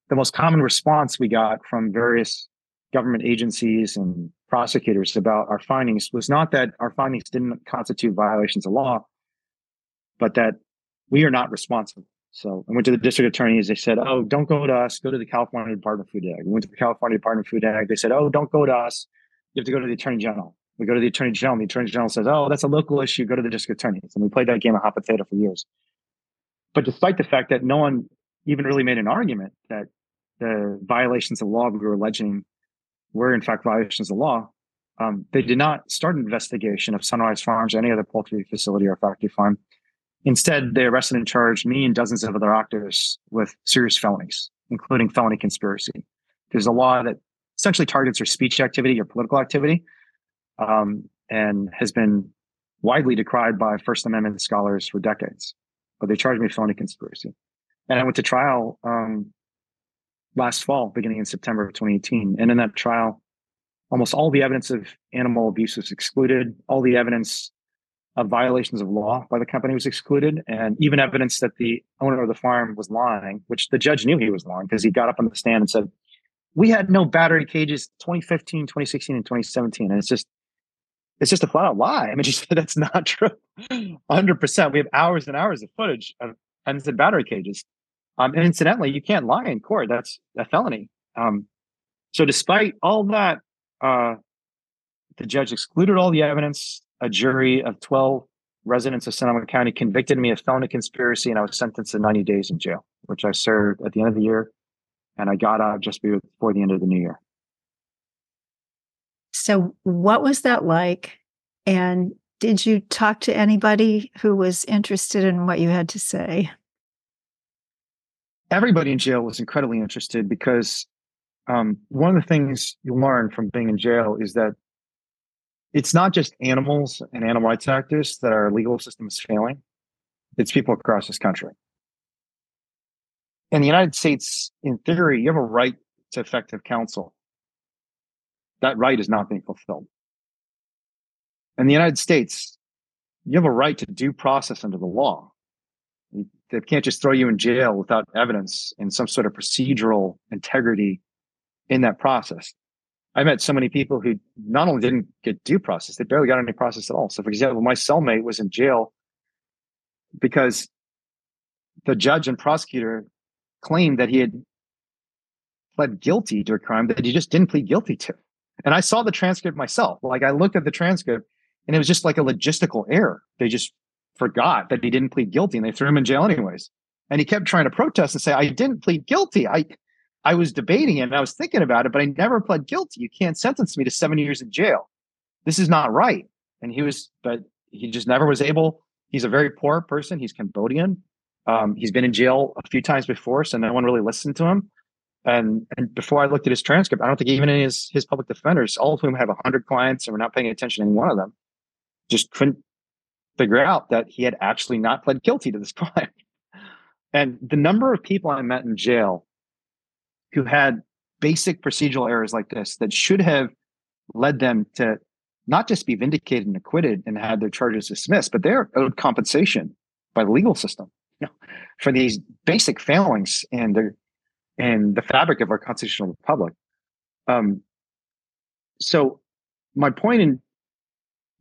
Speaker 3: the most common response we got from various government agencies and prosecutors about our findings was not that our findings didn't constitute violations of law, but that we are not responsible. So I went to the district attorneys. They said, "Oh, don't go to us. Go to the California Department of Food and Ag." We went to the California Department of Food and Ag. They said, "Oh, don't go to us. You have to go to the attorney general." We go to the attorney general. And the attorney general says, "Oh, that's a local issue. Go to the district attorneys." And we played that game of hot potato for years. But despite the fact that no one even really made an argument that the violations of law we were alleging were in fact violations of law, um, they did not start an investigation of Sunrise Farms or any other poultry facility or factory farm. Instead, they arrested and charged me and dozens of other actors with serious felonies, including felony conspiracy. There's a law that essentially targets your speech activity, your political activity, um, and has been widely decried by First Amendment scholars for decades but they charged me felony conspiracy. And I went to trial um, last fall, beginning in September of 2018. And in that trial, almost all the evidence of animal abuse was excluded. All the evidence of violations of law by the company was excluded, and even evidence that the owner of the farm was lying, which the judge knew he was lying because he got up on the stand and said, "We had no battery cages 2015, 2016, and 2017." And it's just it's just a flat out lie. I mean, *laughs* just that's not true. 100%. We have hours and hours of footage of unsaid battery cages. Um, and incidentally, you can't lie in court. That's a felony. Um, so despite all that, uh, the judge excluded all the evidence. A jury of 12 residents of Sonoma County convicted me of felony conspiracy, and I was sentenced to 90 days in jail, which I served at the end of the year. And I got out just before the end of the new year.
Speaker 2: So, what was that like? And did you talk to anybody who was interested in what you had to say?
Speaker 3: Everybody in jail was incredibly interested because um, one of the things you learn from being in jail is that it's not just animals and animal rights activists that our legal system is failing, it's people across this country. In the United States, in theory, you have a right to effective counsel that right is not being fulfilled. In the United States, you have a right to due process under the law. They can't just throw you in jail without evidence and some sort of procedural integrity in that process. I met so many people who not only didn't get due process, they barely got any process at all. So, for example, my cellmate was in jail because the judge and prosecutor claimed that he had pled guilty to a crime that he just didn't plead guilty to. And I saw the transcript myself. Like I looked at the transcript and it was just like a logistical error. They just forgot that he didn't plead guilty and they threw him in jail anyways. And he kept trying to protest and say, I didn't plead guilty. I I was debating it and I was thinking about it, but I never pled guilty. You can't sentence me to seven years in jail. This is not right. And he was, but he just never was able. He's a very poor person. He's Cambodian. Um, he's been in jail a few times before, so no one really listened to him. And, and before I looked at his transcript, I don't think even his, his public defenders, all of whom have 100 clients and were not paying attention to any one of them, just couldn't figure out that he had actually not pled guilty to this *laughs* crime. And the number of people I met in jail who had basic procedural errors like this that should have led them to not just be vindicated and acquitted and had their charges dismissed, but they're owed compensation by the legal system know, for these basic failings and their and the fabric of our constitutional republic. Um, so my point in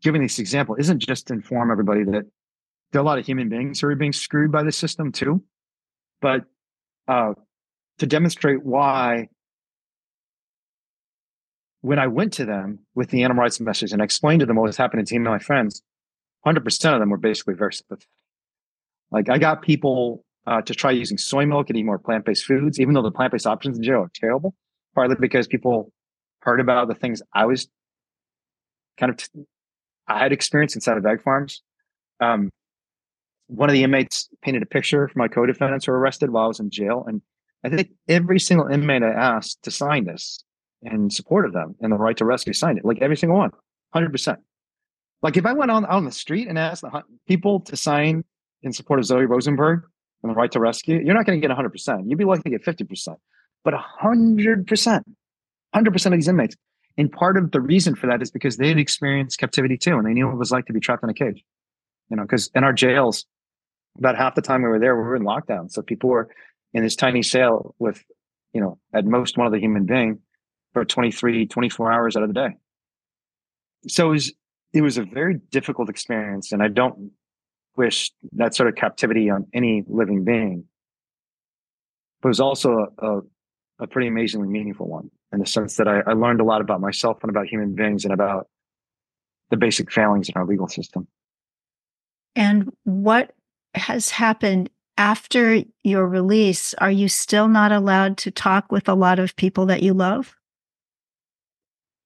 Speaker 3: giving this example isn't just to inform everybody that there are a lot of human beings who are being screwed by the system too, but uh, to demonstrate why when I went to them with the animal rights message and I explained to them what was happening to me and my friends, 100% of them were basically very sympathetic. Like I got people uh, to try using soy milk and eat more plant-based foods, even though the plant-based options in jail are terrible, partly because people heard about the things I was kind of, t- I had experienced inside of egg farms. Um, one of the inmates painted a picture for my co-defendants who were arrested while I was in jail. And I think every single inmate I asked to sign this in support of them and the right to rescue signed it, like every single one, 100%. Like if I went on, on the street and asked people to sign in support of Zoe Rosenberg and the right to rescue, you're not going to get 100%. You'd be lucky to get 50%, but 100%, 100% of these inmates. And part of the reason for that is because they had experienced captivity too, and they knew what it was like to be trapped in a cage. You know, because in our jails, about half the time we were there, we were in lockdown. So people were in this tiny cell with, you know, at most one other human being for 23, 24 hours out of the day. So it was, it was a very difficult experience. And I don't wish that sort of captivity on any living being. But it was also a, a, a pretty amazingly meaningful one in the sense that I, I learned a lot about myself and about human beings and about the basic failings in our legal system.
Speaker 2: And what has happened after your release? Are you still not allowed to talk with a lot of people that you love?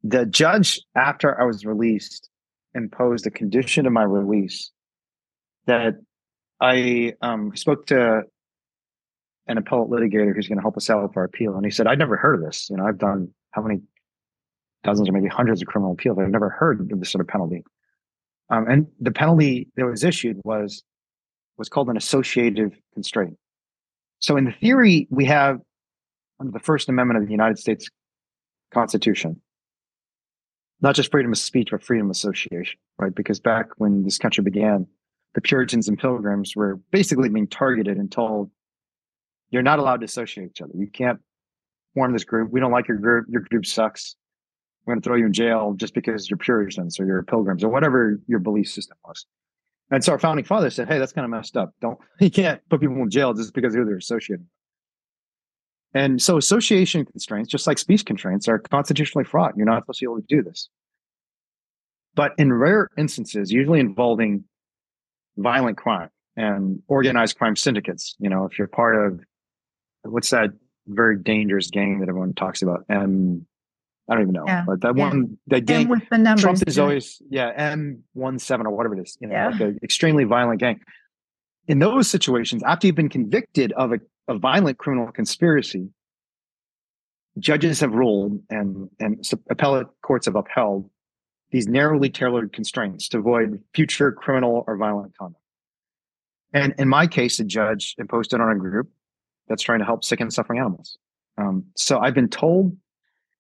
Speaker 3: The judge, after I was released, imposed a condition of my release that I um, spoke to an appellate litigator who's going to help us out with our appeal. And he said, I'd never heard of this. You know, I've done how many dozens or maybe hundreds of criminal appeals. I've never heard of this sort of penalty. Um, and the penalty that was issued was was called an associative constraint. So in the theory, we have under the First Amendment of the United States Constitution, not just freedom of speech, but freedom of association, right? Because back when this country began, the Puritans and Pilgrims were basically being targeted and told, you're not allowed to associate each other. You can't form this group. We don't like your group. Your group sucks. We're going to throw you in jail just because you're Puritans or you're Pilgrims or whatever your belief system was. And so our founding fathers said, "Hey, that's kind of messed up. Don't *laughs* you can't put people in jail just because who they're associated." And so association constraints, just like speech constraints, are constitutionally fraught. You're not supposed to be able to do this. But in rare instances, usually involving violent crime and organized crime syndicates, you know, if you're part of what's that very dangerous gang that everyone talks about, and I don't even know. Yeah. But that yeah. one, that gang,
Speaker 2: M with the numbers,
Speaker 3: Trump is yeah. always, yeah, M17 or whatever it is, you know, yeah. like an extremely violent gang. In those situations, after you've been convicted of a, a violent criminal conspiracy, judges have ruled and, and appellate courts have upheld these narrowly tailored constraints to avoid future criminal or violent conduct. And in my case, a judge imposed it on a group that's trying to help sick and suffering animals. Um, so I've been told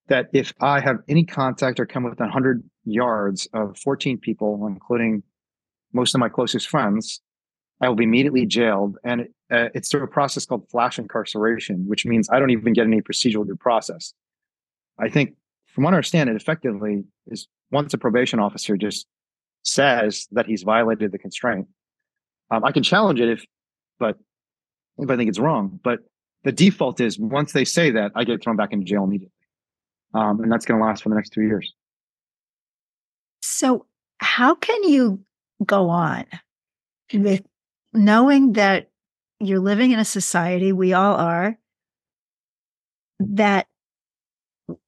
Speaker 3: that if I have any contact or come within 100 yards of 14 people, including most of my closest friends, I will be immediately jailed. And it, uh, it's through a process called flash incarceration, which means I don't even get any procedural due process. I think, from what I understand, it effectively is once a probation officer just says that he's violated the constraint, um, I can challenge it if, but if I think it's wrong. But the default is once they say that, I get thrown back into jail immediately. Um, and that's going to last for the next two years.
Speaker 2: So, how can you go on with knowing that you're living in a society, we all are, that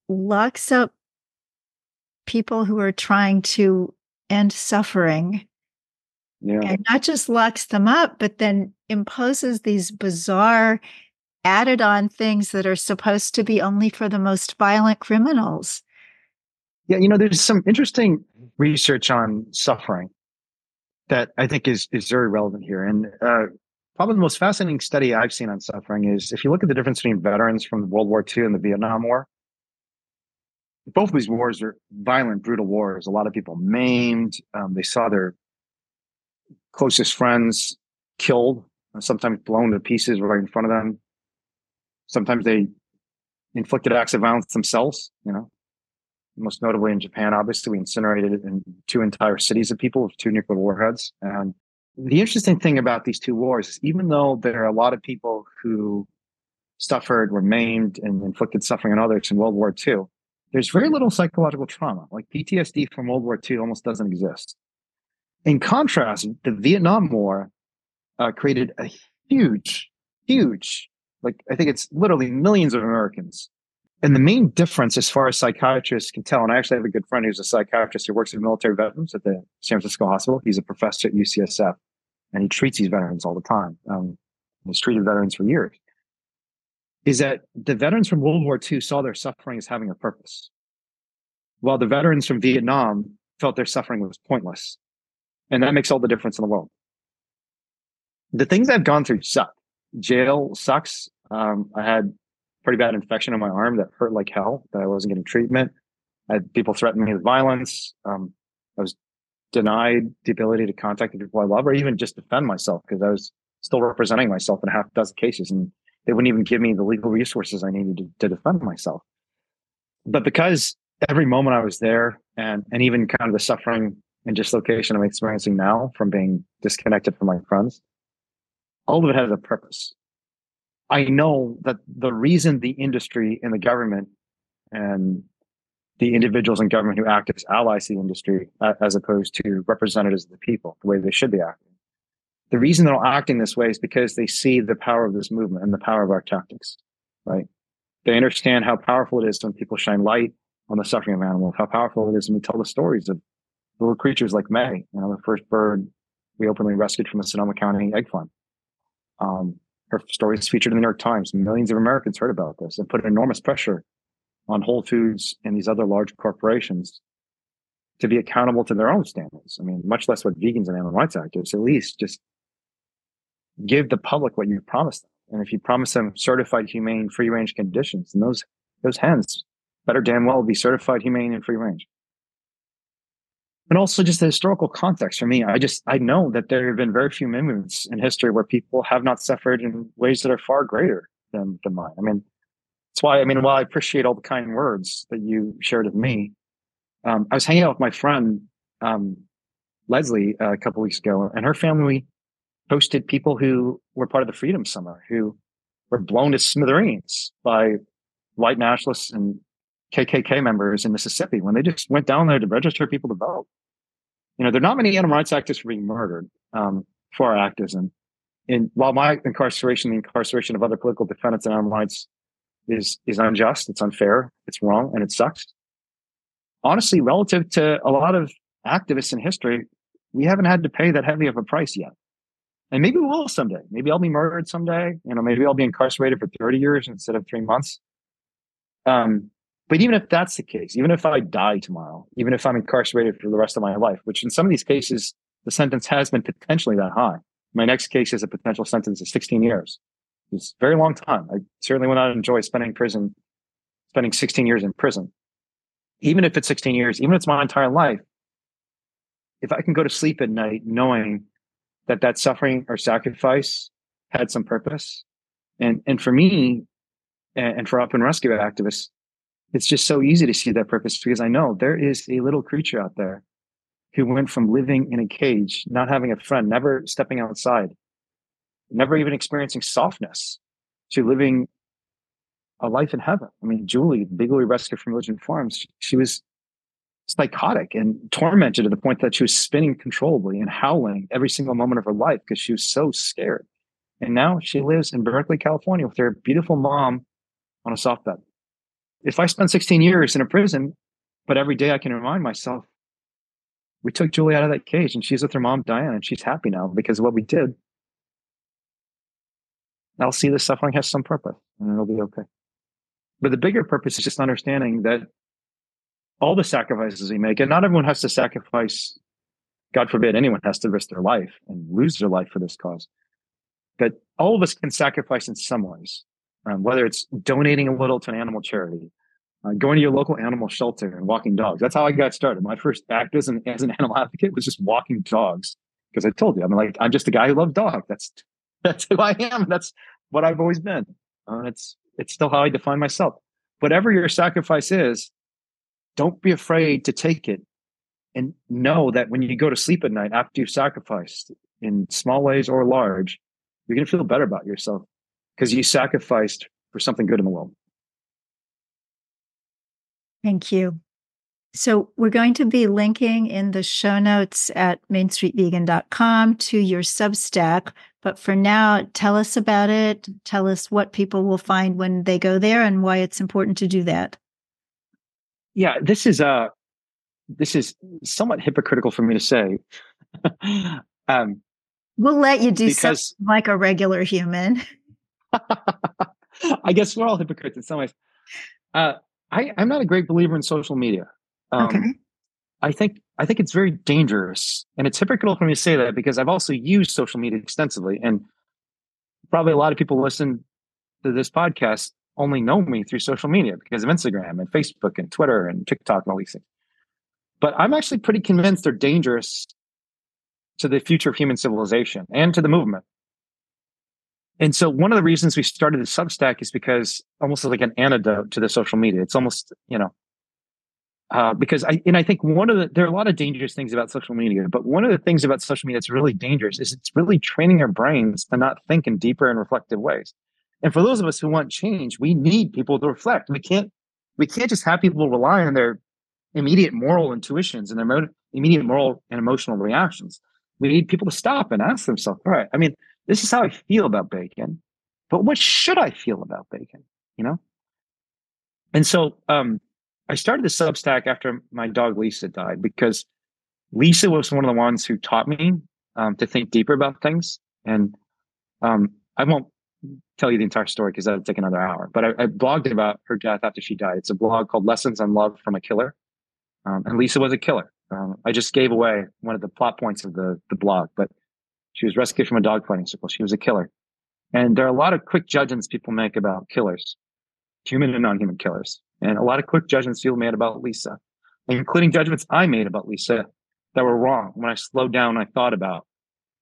Speaker 2: locks up people who are trying to end suffering yeah. and not just locks them up, but then imposes these bizarre added on things that are supposed to be only for the most violent criminals.
Speaker 3: Yeah, you know, there's some interesting research on suffering that I think is is very relevant here. And uh, probably the most fascinating study I've seen on suffering is if you look at the difference between veterans from World War II and the Vietnam War. Both of these wars are violent, brutal wars. A lot of people maimed. Um, they saw their closest friends killed, sometimes blown to pieces right in front of them sometimes they inflicted acts of violence themselves, you know. Most notably in Japan, obviously, we incinerated in two entire cities of people with two nuclear warheads. And the interesting thing about these two wars is even though there are a lot of people who suffered, were maimed, and inflicted suffering on others in World War II. There's very little psychological trauma. Like PTSD from World War II almost doesn't exist. In contrast, the Vietnam War uh, created a huge, huge, like I think it's literally millions of Americans. And the main difference, as far as psychiatrists can tell, and I actually have a good friend who's a psychiatrist who works with military veterans at the San Francisco Hospital. He's a professor at UCSF, and he treats these veterans all the time. Um, he's treated veterans for years is that the veterans from World War II saw their suffering as having a purpose, while the veterans from Vietnam felt their suffering was pointless. And that makes all the difference in the world. The things I've gone through suck. Jail sucks. Um, I had pretty bad infection on my arm that hurt like hell, that I wasn't getting treatment. I had people threatening me with violence. Um, I was denied the ability to contact the people I love or even just defend myself because I was still representing myself in a half dozen cases. And they wouldn't even give me the legal resources I needed to, to defend myself. But because every moment I was there and, and even kind of the suffering and dislocation I'm experiencing now from being disconnected from my friends, all of it has a purpose. I know that the reason the industry and the government and the individuals in government who act as allies to the industry, uh, as opposed to representatives of the people, the way they should be acting, the reason they're all acting this way is because they see the power of this movement and the power of our tactics, right? They understand how powerful it is when people shine light on the suffering of animals, how powerful it is when we tell the stories of little creatures like May, you know, the first bird we openly rescued from the Sonoma County egg farm. Um, her story is featured in the New York Times. Millions of Americans heard about this and put enormous pressure on Whole Foods and these other large corporations to be accountable to their own standards. I mean, much less what vegans and animal rights activists, at least just give the public what you promised them. And if you promise them certified humane free range conditions, then those those hens better damn well be certified humane and free range. And also just the historical context for me, I just I know that there have been very few moments in history where people have not suffered in ways that are far greater than, than mine. I mean, that's why I mean, while I appreciate all the kind words that you shared with me, um, I was hanging out with my friend um, Leslie uh, a couple weeks ago, and her family hosted people who were part of the Freedom Summer who were blown to smithereens by white nationalists and KKK members in Mississippi when they just went down there to register people to vote. You know, there are not many animal rights activists being murdered um, for our activism. And while my incarceration, the incarceration of other political defendants in animal rights is is unjust, it's unfair, it's wrong, and it sucks. Honestly, relative to a lot of activists in history, we haven't had to pay that heavy of a price yet and maybe we will someday. Maybe I'll be murdered someday. You know, maybe I'll be incarcerated for 30 years instead of three months. Um, but even if that's the case, even if I die tomorrow, even if I'm incarcerated for the rest of my life, which in some of these cases, the sentence has been potentially that high. My next case is a potential sentence of 16 years. It's a very long time. I certainly would not enjoy spending prison, spending 16 years in prison. Even if it's 16 years, even if it's my entire life, if I can go to sleep at night knowing that that suffering or sacrifice had some purpose. And, and for me and, for up and rescue activists, it's just so easy to see that purpose because I know there is a little creature out there who went from living in a cage, not having a friend, never stepping outside, never even experiencing softness to living a life in heaven. I mean, Julie, the Big Rescue from Ridglan Farms, she was psychotic and tormented to the point that she was spinning controllably and howling every single moment of her life because she was so scared. And now she lives in Berkeley, California with her beautiful mom on a soft bed. If I spend 16 years in a prison, but every day I can remind myself, we took Julie out of that cage and she's with her mom, Diane, and she's happy now because of what we did. I'll see this suffering has some purpose and it'll be okay. But the bigger purpose is just understanding that all the sacrifices we make, and not everyone has to sacrifice. God forbid anyone has to risk their life and lose their life for this cause. But all of us can sacrifice in some ways, um, whether it's donating a little to an animal charity, uh, going to your local animal shelter and walking dogs. That's how I got started. My first act as an, as an animal *laughs* advocate was just walking dogs because I told you, I'm like, I'm just a guy who loves dogs. That's, *laughs* that's who I am. That's what I've always been. Uh, it's, it's still how I define myself. Whatever your sacrifice is, don't be afraid to take it and know that when you go to sleep at night after you've sacrificed in small ways or large, you're going to feel better about yourself because you sacrificed for something good in the world.
Speaker 2: Thank you. So we're going to be linking in the show notes at mainstreetvegan.com to your Substack. But for now, tell us about it. Tell us what people will find when they go there and why it's important to do that.
Speaker 3: Yeah, this is uh this is somewhat hypocritical for me to say. *laughs*
Speaker 2: um, we'll let you do because, something like a regular human. *laughs*
Speaker 3: I guess we're all hypocrites in some ways. Uh, I, I'm not a great believer in social media. Um, okay. I think I think it's very dangerous, and it's hypocritical for me to say that because I've also used social media extensively, and probably a lot of people listen to this podcast only know me through social media because of Instagram and Facebook and Twitter and TikTok and all these things. But I'm actually pretty convinced they're dangerous to the future of human civilization and to the movement. And so one of the reasons we started the Substack is because almost like an antidote to the social media. It's almost, you know, uh, because I and I think one of the there are a lot of dangerous things about social media, but one of the things about social media that's really dangerous is it's really training our brains to not think in deeper and reflective ways. And for those of us who want change, we need people to reflect. We can't we can't just have people rely on their immediate moral intuitions and their mo- immediate moral and emotional reactions. We need people to stop and ask themselves, all right, I mean, this is how I feel about bacon, but what should I feel about bacon? You know? And so um, I started the Substack after my dog Lisa died because Lisa was one of the ones who taught me um, to think deeper about things. And um, I won't tell you the entire story because that would take another hour. But I, I, blogged about her death after she died. It's a blog called Lessons on Love from a Killer. Um, and Lisa was a killer. Um, I just gave away one of the plot points of the, the blog, but she was rescued from a dogfighting circle. She was a killer. And there are a lot of quick judgments people make about killers, human and non-human killers and a lot of quick judgments you made about Lisa, including judgments I made about Lisa that were wrong when I slowed down I thought about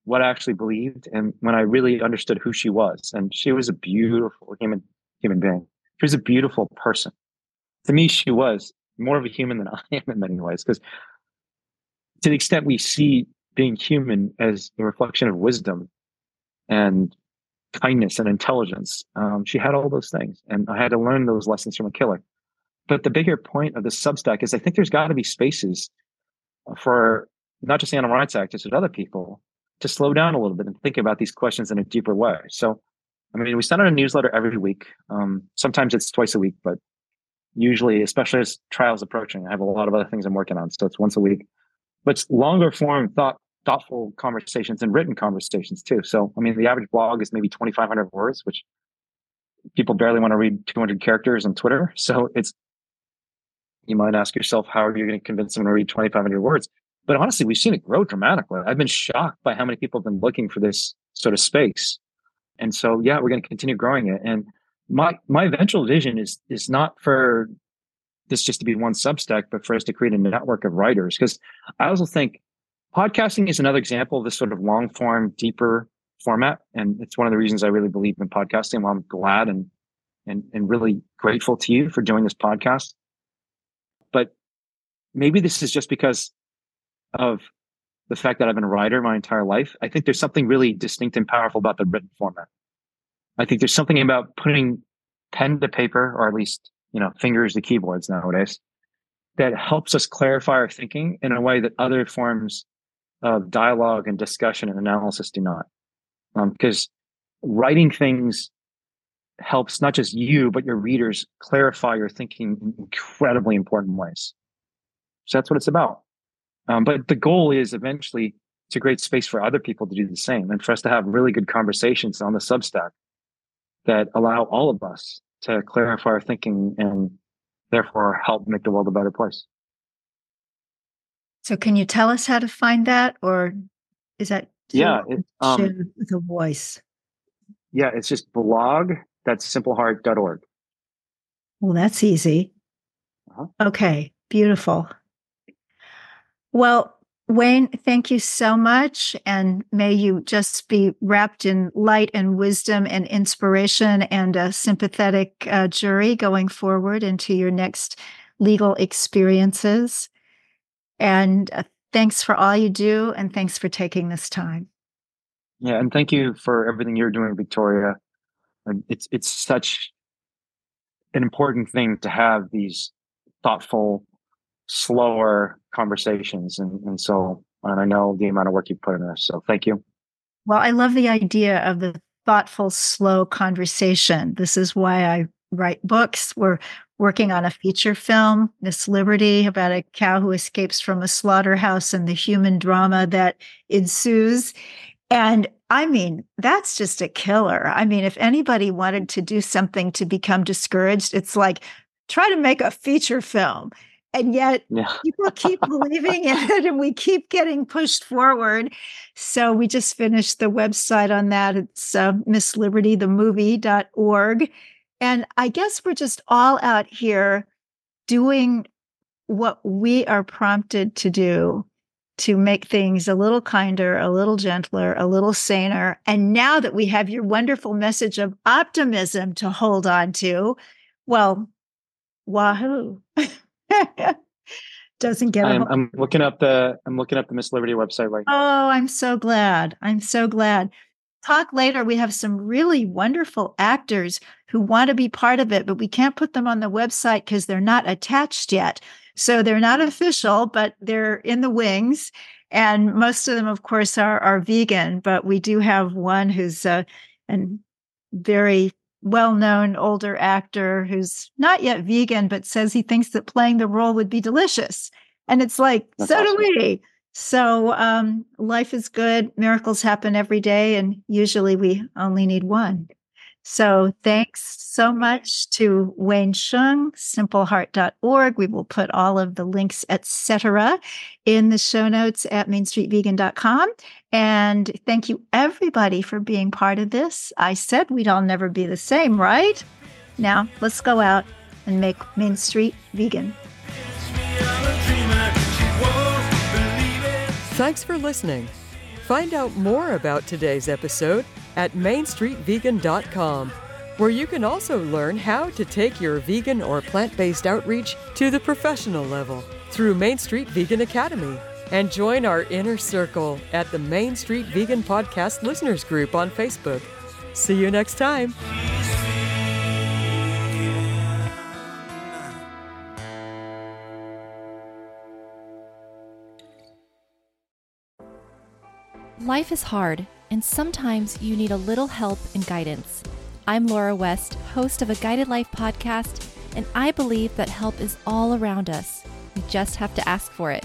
Speaker 3: what I actually believed and when I really understood who she was. And she was a beautiful human human being. She was a beautiful person. To me, she was more of a human than *laughs* I am in many ways, because to the extent we see being human as a reflection of wisdom and kindness and intelligence, um, she had all those things. And I had to learn those lessons from a killer. But the bigger point of the Substack is I think there's got to be spaces for not just animal rights activists, but other people to slow down a little bit and think about these questions in a deeper way. So, I mean, we send out a newsletter every week. Um, sometimes it's twice a week, but usually, especially as trials approaching, I have a lot of other things I'm working on. So it's once a week, but it's longer form thought, thoughtful conversations and written conversations too. So, I mean, the average blog is maybe 2,500 words, which people barely want to read 200 characters on Twitter. So it's you might ask yourself, how are you going to convince someone to read 2,500 words? But honestly, we've seen it grow dramatically. I've been shocked by how many people have been looking for this sort of space. And so, yeah, we're going to continue growing it. And my, my eventual vision is, is not for this just to be one Substack, but for us to create a network of writers. Because I also think podcasting is another example of this sort of long form, deeper format. And it's one of the reasons I really believe in podcasting. Well, I'm glad and, and, and really grateful to you for doing this podcast but maybe this is just because of the fact that I've been a writer my entire life. I think there's something really distinct and powerful about the written format. I think there's something about putting pen to paper, or at least, you know, fingers to keyboards nowadays, that helps us clarify our thinking in a way that other forms of dialogue and discussion and analysis do not. Because um, writing things helps not just you, but your readers clarify your thinking in incredibly important ways. So that's what it's about. Um, but the goal is eventually to create space for other people to do the same and for us to have really good conversations on the Substack that allow all of us to clarify our thinking and therefore help make the world a better place.
Speaker 2: So, can you tell us how to find that, or is that
Speaker 3: yeah, it, um,
Speaker 2: a voice?
Speaker 3: Yeah, it's just blog that's simpleheart.org.
Speaker 2: Well, that's easy. Uh-huh. Okay, beautiful. Well, Wayne, thank you so much. And may you just be wrapped in light and wisdom and inspiration and a sympathetic uh, jury going forward into your next legal experiences. And uh, thanks for all you do. And thanks for taking this time.
Speaker 3: Yeah. And thank you for everything you're doing, Victoria it's it's such an important thing to have these thoughtful, slower conversations. And, and so, and I know the amount of work you put in there. So thank you.
Speaker 2: Well, I love the idea of the thoughtful, slow conversation. This is why I write books. We're working on a feature film, Miss Liberty, about a cow who escapes from a slaughterhouse and the human drama that ensues. And I mean, that's just a killer. I mean, if anybody wanted to do something to become discouraged, it's like try to make a feature film. And yet yeah. people keep *laughs* believing in it and we keep getting pushed forward. So we just finished the website on that. It's uh, misslibertythemovie.org. And I guess we're just all out here doing what we are prompted to do to make things a little kinder, a little gentler, a little saner. And now that we have your wonderful message of optimism to hold on to, well, wahoo. *laughs* *laughs* Doesn't get.
Speaker 3: I'm, I'm, looking up the. I'm looking up the Miss Liberty website right
Speaker 2: now. Oh, I'm so glad. I'm so glad. Talk later. We have some really wonderful actors who want to be part of it, but we can't put them on the website because they're not attached yet. So they're not official, but they're in the wings. And most of them, of course, are, are vegan, but we do have one who's uh, a, a very well known older actor who's not yet vegan, but says he thinks that playing the role would be delicious. And it's like, That's so awesome. do we. So um, life is good. Miracles happen every day. And usually we only need one. So thanks so much to Wayne Hsiung, simpleheart.org. We will put all of the links, etc., in the show notes at mainstreetvegan.com. And thank you everybody for being part of this. I said we'd all never be the same, right? Now let's go out and make Main Street vegan.
Speaker 1: Thanks for listening. Find out more about today's episode at mainstreetvegan.com, where you can also learn how to take your vegan or plant based outreach to the professional level through Main Street Vegan Academy. And join our inner circle at the Main Street Vegan Podcast Listeners Group on Facebook. See you next time.
Speaker 5: Life is hard and sometimes you need a little help and guidance. I'm Laura West, host of a Guided Life podcast, and I believe that help is all around us. We just have to ask for it.